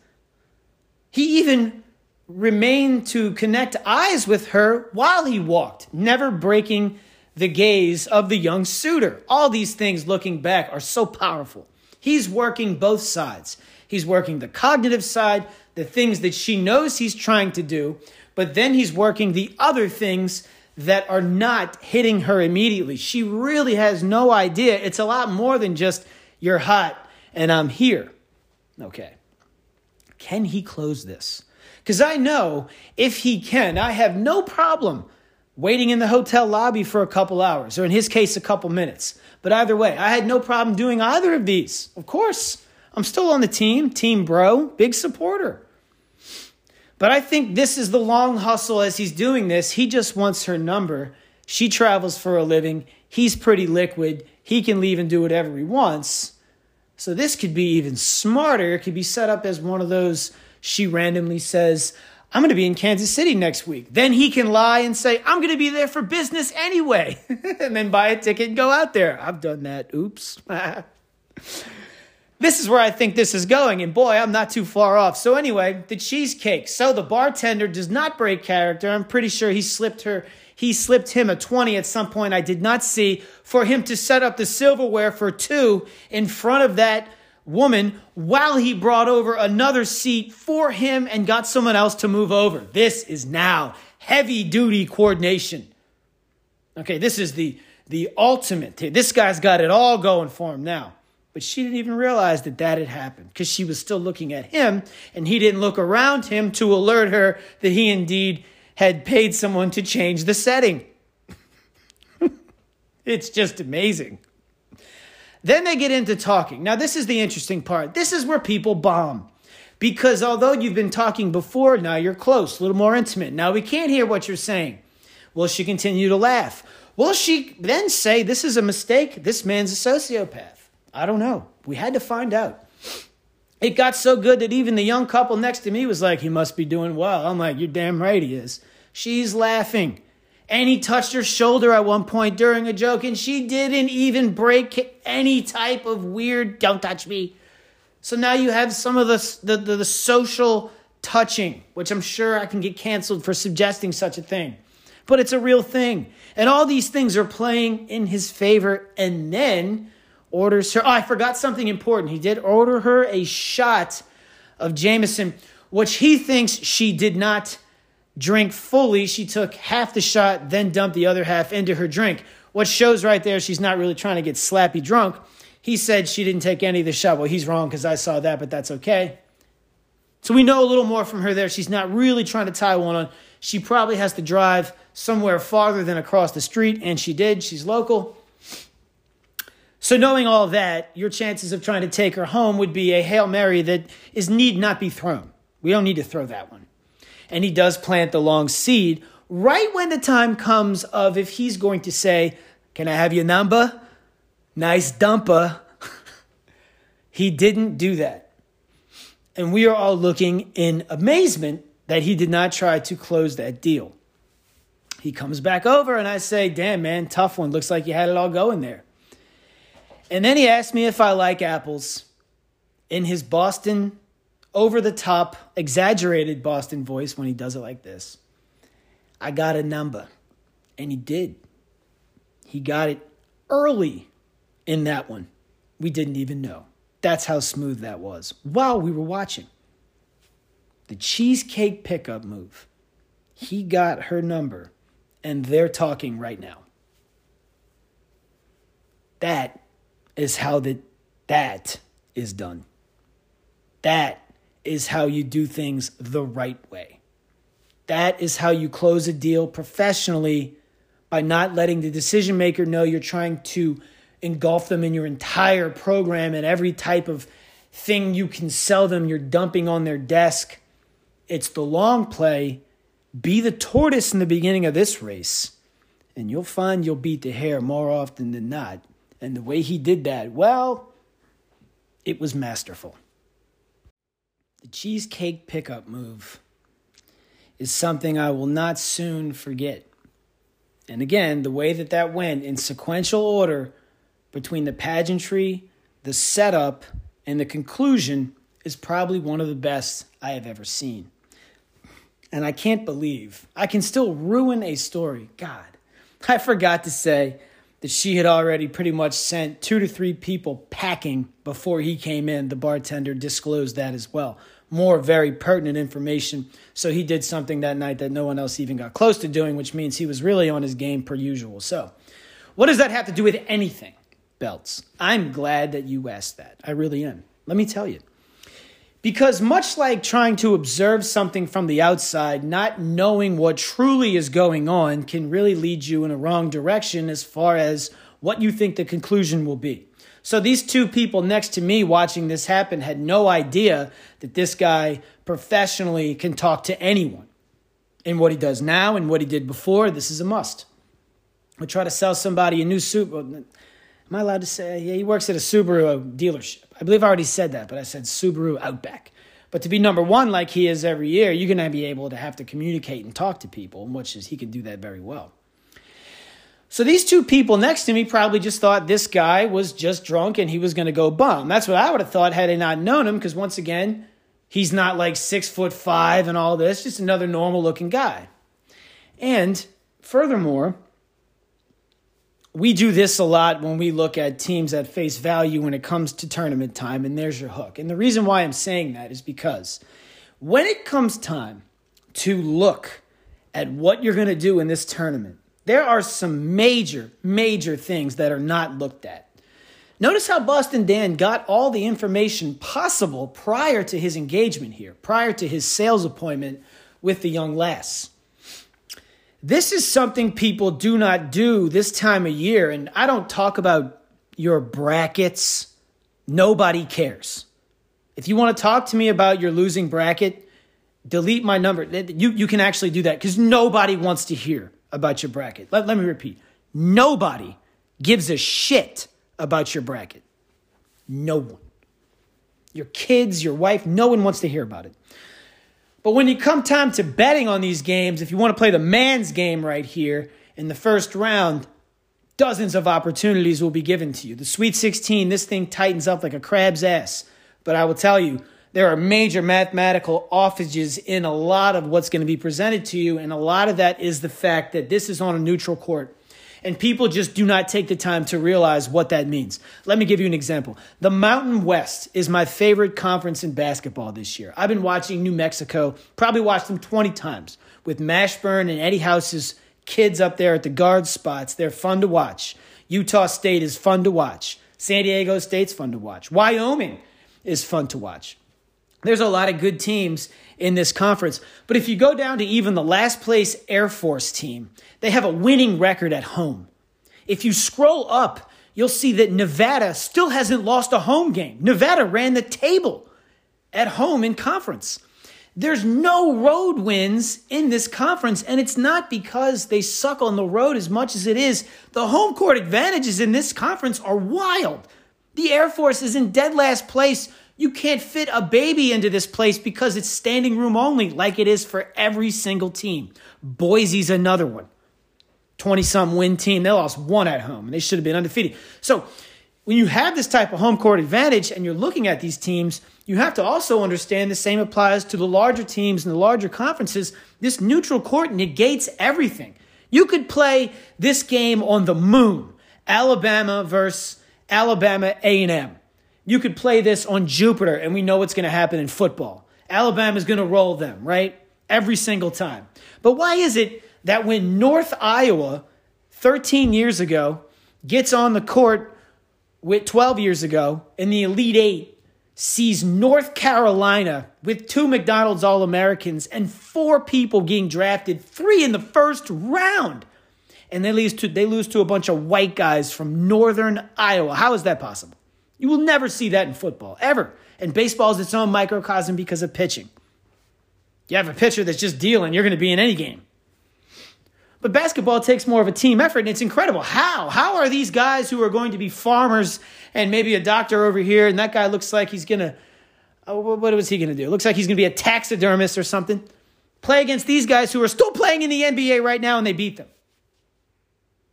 He even remained to connect eyes with her while he walked, never breaking the gaze of the young suitor. All these things looking back are so powerful. He's working both sides. He's working the cognitive side, the things that she knows he's trying to do, but then he's working the other things that are not hitting her immediately. She really has no idea. It's a lot more than just, you're hot and I'm here. Okay. Can he close this? Because I know if he can, I have no problem waiting in the hotel lobby for a couple hours, or in his case, a couple minutes. But either way, I had no problem doing either of these. Of course, I'm still on the team, Team Bro, big supporter. But I think this is the long hustle as he's doing this. He just wants her number. She travels for a living. He's pretty liquid. He can leave and do whatever he wants. So this could be even smarter. It could be set up as one of those she randomly says, I'm going to be in Kansas City next week. Then he can lie and say, I'm going to be there for business anyway. and then buy a ticket and go out there. I've done that. Oops. this is where I think this is going. And boy, I'm not too far off. So, anyway, the cheesecake. So, the bartender does not break character. I'm pretty sure he slipped her. He slipped him a 20 at some point I did not see for him to set up the silverware for two in front of that woman while he brought over another seat for him and got someone else to move over. This is now heavy duty coordination. Okay, this is the the ultimate. This guy's got it all going for him now. But she didn't even realize that that had happened because she was still looking at him and he didn't look around him to alert her that he indeed had paid someone to change the setting. it's just amazing. Then they get into talking. Now, this is the interesting part. This is where people bomb. Because although you've been talking before, now you're close, a little more intimate. Now we can't hear what you're saying. Will she continue to laugh? Will she then say, This is a mistake? This man's a sociopath? I don't know. We had to find out. It got so good that even the young couple next to me was like, He must be doing well. I'm like, You're damn right he is. She's laughing. And he touched her shoulder at one point during a joke, and she didn't even break any type of weird, don't touch me. So now you have some of the, the, the, the social touching, which I'm sure I can get canceled for suggesting such a thing. But it's a real thing. And all these things are playing in his favor. And then orders her. Oh, I forgot something important. He did order her a shot of Jameson, which he thinks she did not drink fully. She took half the shot, then dumped the other half into her drink. What shows right there, she's not really trying to get slappy drunk. He said she didn't take any of the shot. Well, he's wrong because I saw that, but that's okay. So we know a little more from her there. She's not really trying to tie one on. She probably has to drive somewhere farther than across the street, and she did. She's local. So, knowing all that, your chances of trying to take her home would be a Hail Mary that is need not be thrown. We don't need to throw that one and he does plant the long seed right when the time comes of if he's going to say, Can I have your number? Nice dumper. he didn't do that. And we are all looking in amazement that he did not try to close that deal. He comes back over and I say, Damn, man, tough one. Looks like you had it all going there. And then he asked me if I like apples in his Boston over the top, exaggerated Boston voice when he does it like this. I got a number. And he did. He got it early in that one. We didn't even know. That's how smooth that was while we were watching. The cheesecake pickup move. He got her number, and they're talking right now. That is how the, that is done. That is how you do things the right way. That is how you close a deal professionally by not letting the decision maker know you're trying to engulf them in your entire program and every type of thing you can sell them, you're dumping on their desk. It's the long play. Be the tortoise in the beginning of this race, and you'll find you'll beat the hare more often than not. And the way he did that, well, it was masterful. The cheesecake pickup move is something I will not soon forget. And again, the way that that went in sequential order between the pageantry, the setup, and the conclusion is probably one of the best I have ever seen. And I can't believe I can still ruin a story. God, I forgot to say that she had already pretty much sent two to three people packing before he came in. The bartender disclosed that as well. More very pertinent information. So he did something that night that no one else even got close to doing, which means he was really on his game per usual. So, what does that have to do with anything, Belts? I'm glad that you asked that. I really am. Let me tell you. Because much like trying to observe something from the outside, not knowing what truly is going on can really lead you in a wrong direction as far as what you think the conclusion will be. So these two people next to me watching this happen had no idea that this guy professionally can talk to anyone. And what he does now and what he did before, this is a must. I try to sell somebody a new suit. Am I allowed to say? Yeah, he works at a Subaru dealership. I believe I already said that, but I said Subaru Outback. But to be number one like he is every year, you're going to be able to have to communicate and talk to people, which is he can do that very well. So these two people next to me probably just thought this guy was just drunk and he was going to go bum. That's what I would have thought had I not known him, because once again, he's not like six foot five and all this, just another normal looking guy. And furthermore, we do this a lot when we look at teams at face value when it comes to tournament time, and there's your hook. And the reason why I'm saying that is because when it comes time to look at what you're going to do in this tournament, there are some major, major things that are not looked at. Notice how Boston Dan got all the information possible prior to his engagement here, prior to his sales appointment with the young lass. This is something people do not do this time of year. And I don't talk about your brackets. Nobody cares. If you want to talk to me about your losing bracket, delete my number. You, you can actually do that because nobody wants to hear about your bracket. Let, let me repeat nobody gives a shit about your bracket. No one. Your kids, your wife, no one wants to hear about it. But when you come time to betting on these games, if you want to play the man's game right here in the first round, dozens of opportunities will be given to you. The Sweet 16, this thing tightens up like a crab's ass. But I will tell you, there are major mathematical offages in a lot of what's going to be presented to you. And a lot of that is the fact that this is on a neutral court. And people just do not take the time to realize what that means. Let me give you an example. The Mountain West is my favorite conference in basketball this year. I've been watching New Mexico, probably watched them 20 times with Mashburn and Eddie House's kids up there at the guard spots. They're fun to watch. Utah State is fun to watch. San Diego State's fun to watch. Wyoming is fun to watch. There's a lot of good teams in this conference. But if you go down to even the last place Air Force team, they have a winning record at home. If you scroll up, you'll see that Nevada still hasn't lost a home game. Nevada ran the table at home in conference. There's no road wins in this conference, and it's not because they suck on the road as much as it is. The home court advantages in this conference are wild. The Air Force is in dead last place. You can't fit a baby into this place because it's standing room only, like it is for every single team. Boise's another one. 20 some win team. They lost one at home and they should have been undefeated. So when you have this type of home court advantage and you're looking at these teams, you have to also understand the same applies to the larger teams and the larger conferences. This neutral court negates everything. You could play this game on the moon, Alabama versus Alabama A&M. You could play this on Jupiter and we know what's going to happen in football. Alabama's going to roll them, right? Every single time. But why is it that when North Iowa 13 years ago gets on the court with 12 years ago in the Elite Eight, sees North Carolina with two McDonald's All Americans and four people getting drafted, three in the first round. and they lose to they lose to a bunch of white guys from northern Iowa. How is that possible? You will never see that in football, ever. And baseball is its own microcosm because of pitching. You have a pitcher that's just dealing, you're going to be in any game. But basketball takes more of a team effort, and it's incredible. How? How are these guys who are going to be farmers and maybe a doctor over here, and that guy looks like he's going to, oh, uh, what was he going to do? looks like he's going to be a taxidermist or something. Play against these guys who are still playing in the NBA right now, and they beat them.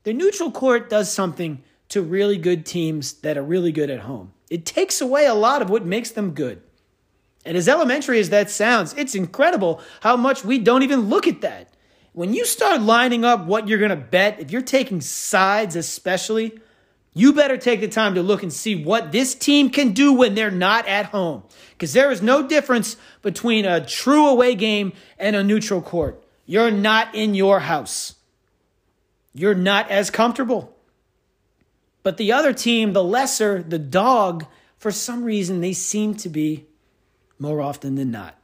The neutral court does something to really good teams that are really good at home. It takes away a lot of what makes them good. And as elementary as that sounds, it's incredible how much we don't even look at that. When you start lining up what you're going to bet, if you're taking sides especially, you better take the time to look and see what this team can do when they're not at home. Because there is no difference between a true away game and a neutral court. You're not in your house you're not as comfortable. But the other team, the lesser, the dog, for some reason, they seem to be more often than not.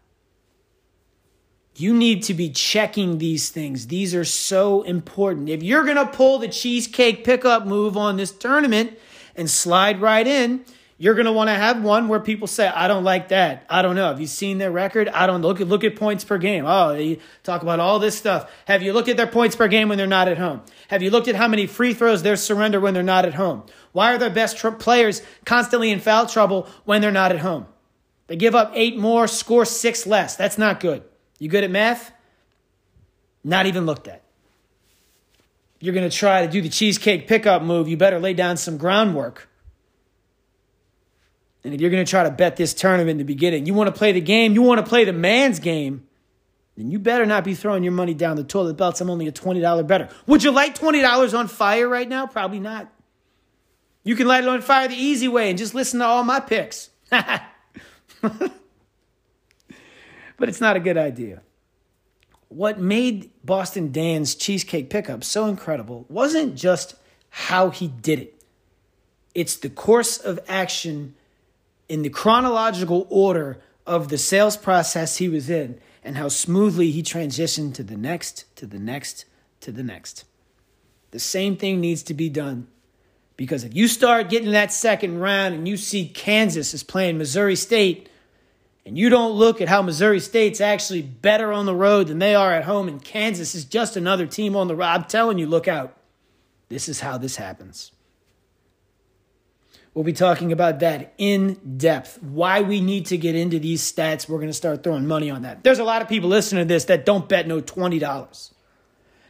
You need to be checking these things. These are so important. If you're going to pull the cheesecake pickup move on this tournament and slide right in, you're going to want to have one where people say, I don't like that. I don't know. Have you seen their record? I don't look at, look at points per game. Oh, you talk about all this stuff. Have you looked at their points per game when they're not at home? Have you looked at how many free throws they surrender when they're not at home? Why are their best tr- players constantly in foul trouble when they're not at home? They give up eight more, score six less. That's not good. You good at math? Not even looked at. You're going to try to do the cheesecake pickup move. You better lay down some groundwork. And if you're going to try to bet this tournament in the beginning, you want to play the game, you want to play the man's game, then you better not be throwing your money down the toilet belts. I'm only a $20 better. Would you light $20 on fire right now? Probably not. You can light it on fire the easy way and just listen to all my picks. but it's not a good idea. What made Boston Dan's cheesecake pickup so incredible wasn't just how he did it, it's the course of action in the chronological order of the sales process he was in and how smoothly he transitioned to the next, to the next, to the next. The same thing needs to be done. Because if you start getting that second round and you see Kansas is playing Missouri State, and you don't look at how Missouri State's actually better on the road than they are at home, and Kansas is just another team on the road, I'm telling you, look out. This is how this happens. We'll be talking about that in depth. Why we need to get into these stats. We're going to start throwing money on that. There's a lot of people listening to this that don't bet no $20.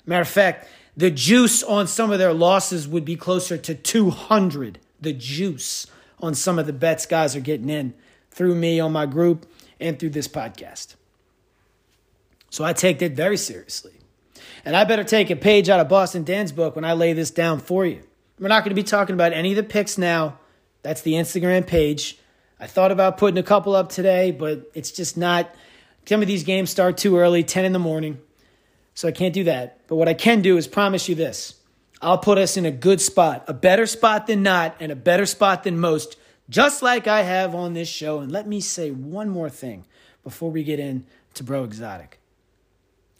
Matter of fact, the juice on some of their losses would be closer to 200. The juice on some of the bets guys are getting in through me on my group and through this podcast. So I take that very seriously. And I better take a page out of Boston Dan's book when I lay this down for you. We're not going to be talking about any of the picks now. That's the Instagram page. I thought about putting a couple up today, but it's just not. Some of these games start too early, 10 in the morning. So I can't do that. But what I can do is promise you this I'll put us in a good spot, a better spot than not, and a better spot than most, just like I have on this show. And let me say one more thing before we get into Breaux Exotic.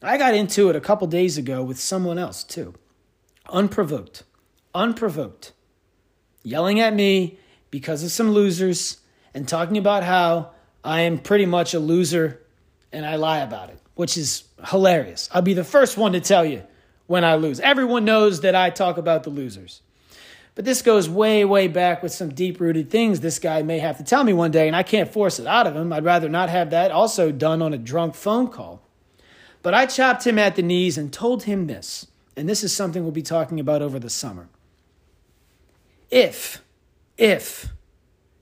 I got into it a couple days ago with someone else, too. Unprovoked. Unprovoked. Yelling at me because of some losers and talking about how I am pretty much a loser and I lie about it, which is hilarious. I'll be the first one to tell you when I lose. Everyone knows that I talk about the losers. But this goes way, way back with some deep rooted things this guy may have to tell me one day, and I can't force it out of him. I'd rather not have that also done on a drunk phone call. But I chopped him at the knees and told him this, and this is something we'll be talking about over the summer. If if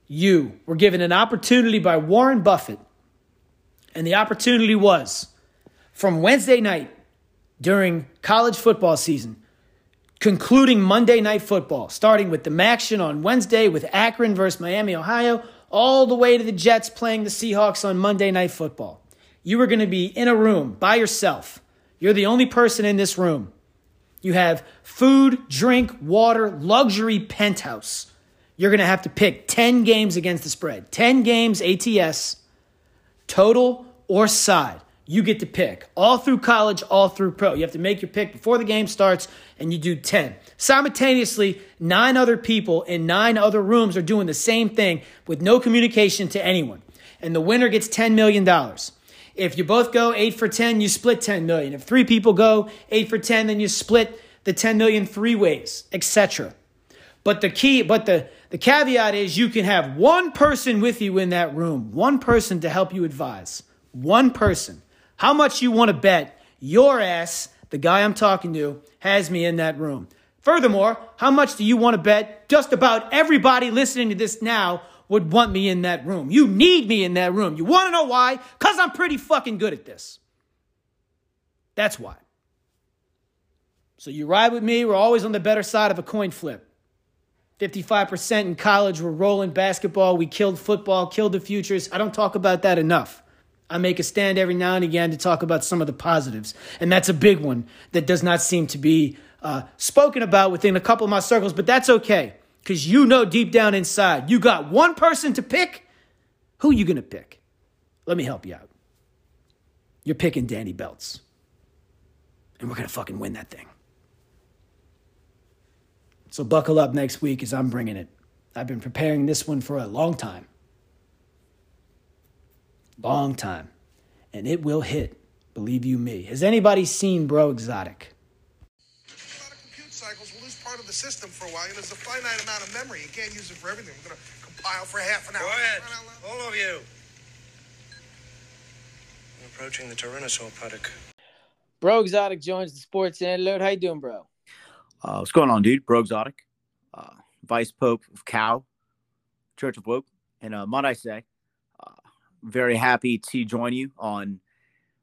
you were given an opportunity by Warren Buffett, and the opportunity was from Wednesday night during college football season, concluding Monday night football, starting with the action on Wednesday with Akron versus Miami, Ohio, all the way to the Jets playing the Seahawks on Monday night football. You were going to be in a room by yourself. You're the only person in this room. You have food, drink, water, luxury penthouse you're going to have to pick 10 games against the spread. 10 games ATS, total or side. you get to pick all through college, all through pro. You have to make your pick before the game starts, and you do 10. Simultaneously, nine other people in nine other rooms are doing the same thing with no communication to anyone. And the winner gets $10 million. If you both go 8 for 10, you split 10 million. If three people go 8 for 10, then you split the 10 million three ways, etc. But the key, but the, the caveat is you can have one person with you in that room, one person to help you advise. One person. How much you want to bet your ass, the guy I'm talking to, has me in that room? Furthermore, how much do you want to bet just about everybody listening to this now would want me in that room? You need me in that room. You want to know why? Because I'm pretty fucking good at this. That's why. So you ride with me. We're always on the better side of a coin flip. 55% in college, we're rolling basketball. We killed football, killed the futures. I don't talk about that enough. I make a stand every now and again to talk about some of the positives. And that's a big one that does not seem to be uh, spoken about within a couple of my circles, but that's okay. Because you know deep down inside, you got one person to pick. Who are you going to pick? Let me help you out. You're picking Danny Belts. And we're going to fucking win that thing. So buckle up next week as I'm bringing it. I've been preparing this one for a long time. Long time. And it will hit, believe you me. Has anybody seen Breaux Exotic? A lot of compute cycles will lose part of the system for a while. And there's a finite amount of memory. You can't use it for everything. We're going to compile for half an hour. Quiet, all of you. We're approaching the Tyrannosaur paddock. Breaux Exotic joins the sports antidote. How you doing, bro? Uh, what's going on, dude? Breaux Exotic, uh, Vice Pope of Cow, Church of Woke. And uh, might I say, uh, very happy to join you on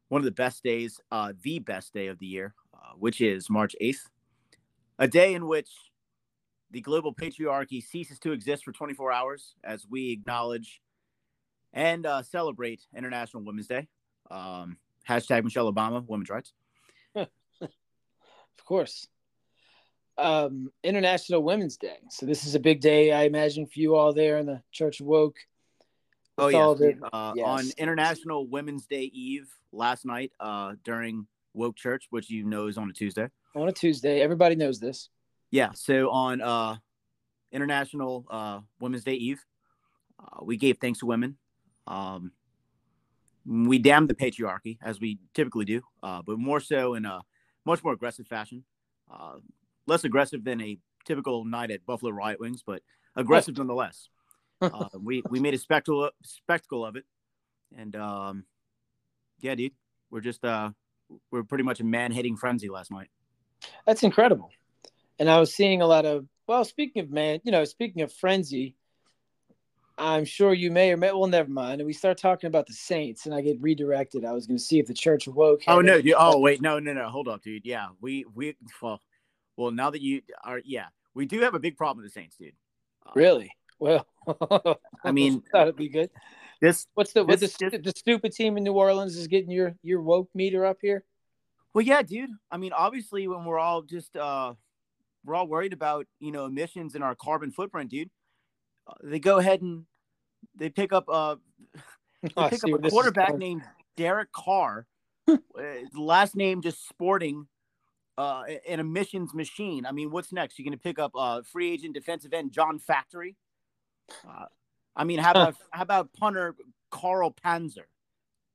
one of the best days, uh, the best day of the year, uh, which is March 8th, a day in which the global patriarchy ceases to exist for 24 hours as we acknowledge and uh, celebrate International Women's Day. Um, hashtag Michelle Obama, women's rights. Of course. Um, International Women's Day. So this is a big day, I imagine, for you all there in the Church of Woke. Oh all the- uh, yes. on International Women's Day Eve last night uh, during Woke Church, which you know is on a Tuesday. on a Tuesday. Everybody knows this. Yeah, so on uh, International uh, Women's Day Eve, uh, we gave thanks to women. Um, we damned the patriarchy as we typically do, uh, but more so in a much more aggressive fashion. Uh, less aggressive than a typical night at Buffalo Riot Wings, but aggressive nonetheless. Uh, we we made a spectacle spectacle of it, and um, yeah, dude, we're just uh, we're pretty much a man hating frenzy last night. That's incredible. And I was seeing a lot of well, speaking of man, you know, speaking of frenzy, I'm sure you may or may well never mind. And we start talking about the Saints, and I get redirected. I was going to see if the Church awoke. had Oh no! Dude, oh wait, no, no, no. Hold up, dude. Yeah, we we well, well now that you are, yeah, we do have a big problem with the Saints, dude. Uh, really? Well, I mean, that'd be good. This What's the what the, this- the stupid team in New Orleans is getting your your woke meter up here? well, yeah, dude. I mean, obviously, when we're all just uh, we're all worried about you know emissions and our carbon footprint, dude. Uh, they go ahead and they pick up uh they Oh, pick up a quarterback named Derek Carr. uh, last name just sporting uh, an emissions machine. I mean, what's next? You're going to pick up uh, free agent defensive end John Factory. Uh, I mean, how about how about punter Carl Panzer?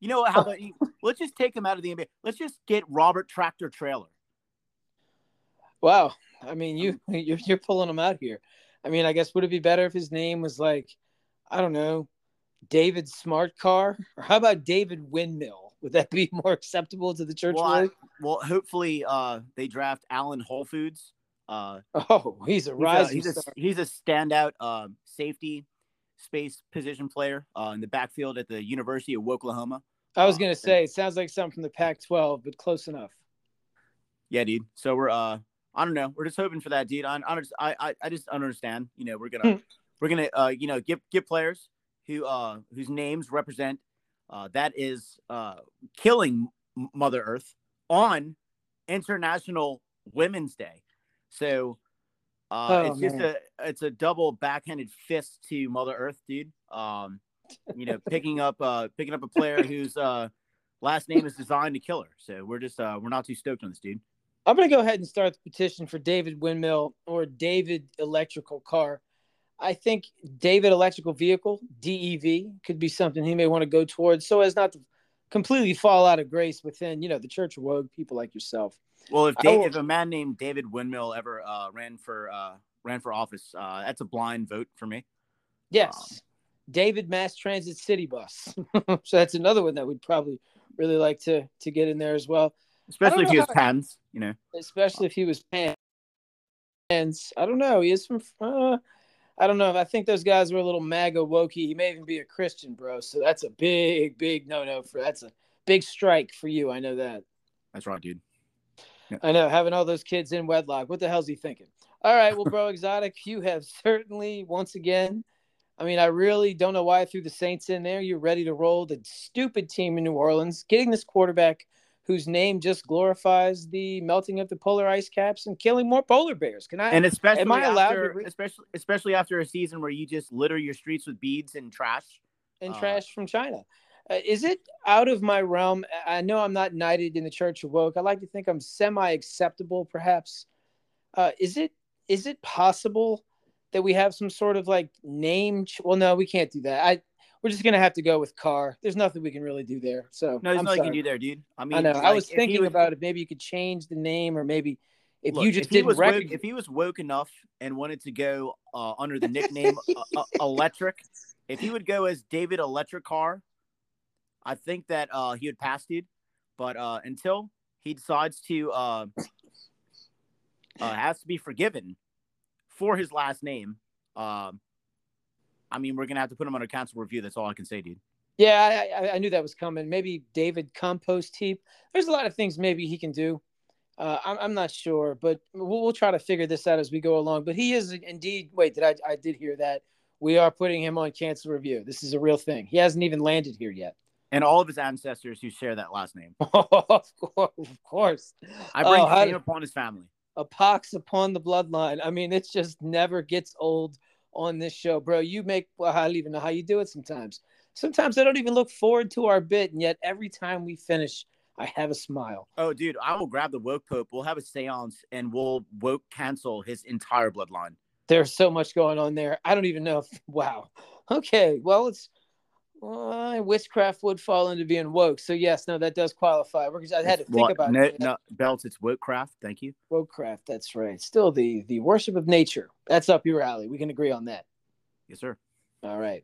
You know how about let's just take him out of the NBA. Let's just get Robert Tractor Trailer. Wow. I mean, you you're, you're pulling him out here. I mean, I guess would it be better if his name was like, I don't know, David Smart Car, or how about David Windmill? Would that be more acceptable to the church? Well, I- well, hopefully uh, they draft Allen Whole Foods. Uh, oh, he's a he's a, rising he's a, star. he's a standout uh, safety space position player uh, in the backfield at the University of Oklahoma. I was uh, gonna say it sounds like something from the Pac-12, but close enough. Yeah, dude. So we're uh I don't know. We're just hoping for that, dude. I I just I I, I just don't understand. You know, we're gonna we're gonna uh you know get get players who uh whose names represent uh that is uh killing Mother Earth on International Women's Day. So uh Oh, it's just a it's a double backhanded fist to Mother Earth, dude. Um you know, picking up uh picking up a player who's uh last name is designed to kill her. So we're just uh we're not too stoked on this dude. I'm going to go ahead and start the petition for David Windmill or David Electrical Car. I think David Electrical Vehicle, DEV, could be something he may want to go towards so as not to completely fall out of grace within, you know, the Church of Woke, people like yourself. Well, if Dave, will- if a man named David Windmill ever uh, ran for uh, ran for office, uh, that's a blind vote for me. Yes. David Mass Transit City Bus. so that's another one that we'd probably really like to to get in there as well, Especially if he has patents, you know. especially if he was pants. I don't know. He is from. Uh, I don't know. I think those guys were a little MAGA wokey. He may even be a Christian, bro. So that's a big, big no no for. That's a big strike for you. I know that. That's right, dude. I know having all those kids in wedlock. What the hell's he thinking? All right, well, bro, exotic, you have certainly once again. I mean, I really don't know why I threw the Saints in there. You're ready to roll the stupid team in New Orleans, getting this quarterback whose name just glorifies the melting of the polar ice caps and killing more polar bears. Can I? And especially am I allowed after, to re- especially especially after a season where you just litter your streets with beads and trash. and Uh, trash from China. Uh, is it out of my realm? I know I'm not knighted in the Church of Woke. I like to think I'm semi acceptable, perhaps. Uh, is it is it possible that we have some sort of like name? Ch- well, no, we can't do that. I we're just gonna have to go with car. There's nothing we can really do there. So No, there's I'm nothing you can do there, dude. I mean, I know. I like, was if thinking was- about if maybe you could change the name, or maybe if look, you just if he didn't was woke, if he was woke enough and wanted to go uh, under the nickname uh, uh, Electric, if he would go as David Electric Car, I think that uh, he would pass, dude. But uh, until he decides to uh, uh, has to be forgiven for his last name, um, I mean, we're gonna have to put him under council review. That's all I can say, dude. Yeah, I, I, knew that was coming. Maybe David Compost Heap. There's a lot of things maybe he can do. Uh, I'm, I'm not sure, but we'll, we'll try to figure this out as we go along. But he is indeed. Wait, did I? I did hear that we are putting him on cancel review. This is a real thing. He hasn't even landed here yet. And all of his ancestors who share that last name. of course, of course. I bring Oh, shame upon his family. a pox upon the bloodline. I mean, it just never gets old on this show, bro. You make well, I don't even know how you do it sometimes. Sometimes I don't even look forward to our bit, and yet every time we finish, I have a smile. Oh, dude, I will grab the woke pope. We'll have a seance and we'll woke cancel his entire bloodline. There's so much going on there. I don't even know if wow. Okay, well, it's uh, witchcraft would fall into being woke. So yes, no, that does qualify. I had to think about no, it. no belts. It's wokecraft. Thank you. Wokecraft. That's right. Still the the worship of nature. That's up your alley. We can agree on that. Yes, sir. All right.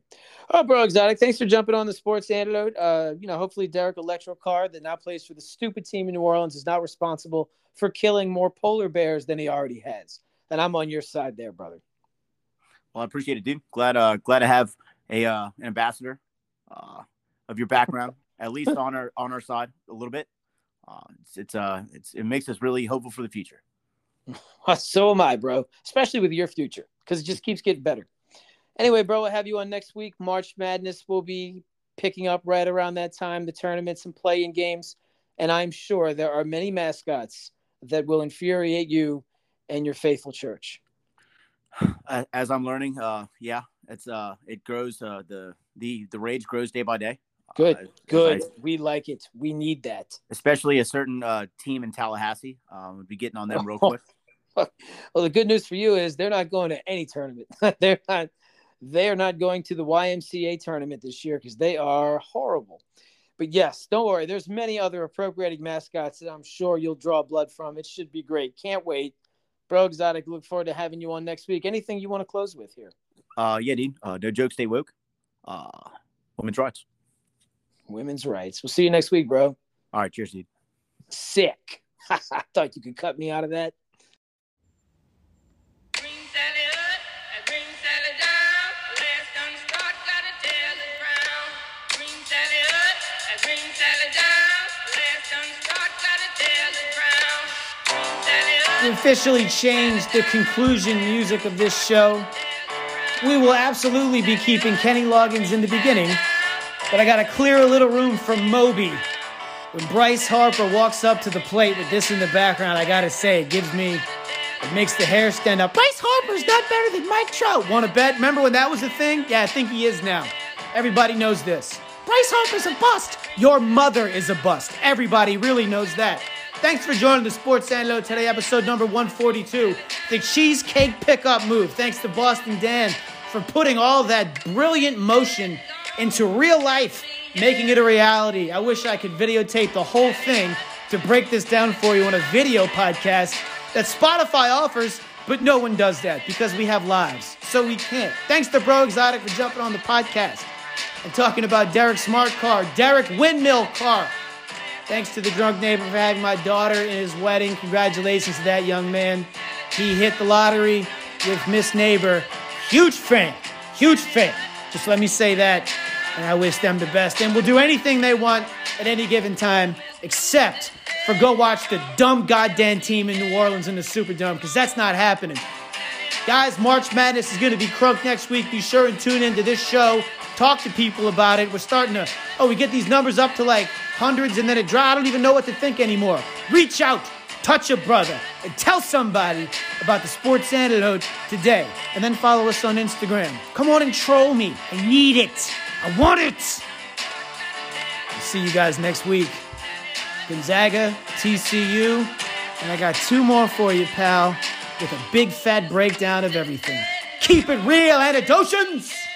Oh, bro, exotic. Thanks for jumping on the sports antidote. Uh, you know, hopefully Derek Electro Card that now plays for the stupid team in New Orleans is not responsible for killing more polar bears than he already has. And I'm on your side there, brother. Well, I appreciate it, dude. Glad, uh, glad to have a uh, an ambassador uh, of your background, at least on our on our side a little bit. Uh, it's it's uh it's it makes us really hopeful for the future. So am I, bro. Especially with your future, because it just keeps getting better. Anyway, bro, I'll have you on next week. March Madness will be picking up right around that time, the tournaments and playing games. And I'm sure there are many mascots that will infuriate you and your faithful church. As I'm learning, uh, yeah, it's uh it grows. Uh, the the the rage grows day by day. Good, Uh, Good. I- We like it. We need that. especially a certain uh, team in Tallahassee. Um, would be getting on them real Oh, quick. Well, the good news for you is they're not going to any tournament. they're not. They are not going to the YMCA tournament this year because they are horrible. But yes, don't worry. There's many other appropriating mascots that I'm sure you'll draw blood from. It should be great. Can't wait, bro. Exotic. Look forward to having you on next week. Anything you want to close with here? Uh, yeah, dude. Uh, no joke, stay woke. Uh, women's rights. Women's rights. We'll see you next week, bro. All right, cheers, dude. Sick. I thought you could cut me out of that. Green Sally up, and green Sally down. Last done start, gotta tell the ground. Green Sally up, and green Sally down. Last done start, gotta tell the ground. Green Sally up. We officially changed the conclusion music of this show. We will absolutely be keeping Kenny Loggins in the beginning, but I got to clear a little room for Moby. When Bryce Harper walks up to the plate with this in the background, I got to say, it gives me, it makes the hair stand up. Bryce Harper's not better than Mike Trout. Want to bet? Remember when that was a thing? Yeah, I think he is now. Everybody knows this. Bryce Harper's a bust. Your mother is a bust. Everybody really knows that. Thanks for joining the Sports Antidote today, episode number 142. The Cheesecake Pickup Move. Thanks to Boston Dan for putting all that brilliant motion into real life, making it a reality. I wish I could videotape the whole thing to break this down for you on a video podcast that Spotify offers, but no one does that because we have lives, so we can't. Thanks to Breaux Exotic for jumping on the podcast and talking about Derek Smart Car, Derek Windmill Car. Thanks to the drunk neighbor for having my daughter in his wedding. Congratulations to that young man. He hit the lottery with Miss Neighbor. Huge fan, huge fan. Just let me say that, and I wish them the best. And we'll do anything they want at any given time, except for go watch the dumb goddamn team in New Orleans in the Superdome, because that's not happening. Guys, March Madness is going to be crunk next week. Be sure and tune into this show. Talk to people about it. We're starting to, oh, we get these numbers up to like hundreds and then it dry. I don't even know what to think anymore. Reach out, touch a brother, and tell somebody about the sports antidote today. And then follow us on Instagram. Come on and troll me. I need it. I want it. I'll see you guys next week. Gonzaga, TCU, and I got two more for you, pal, with a big fat breakdown of everything. Keep it real, Antidotians!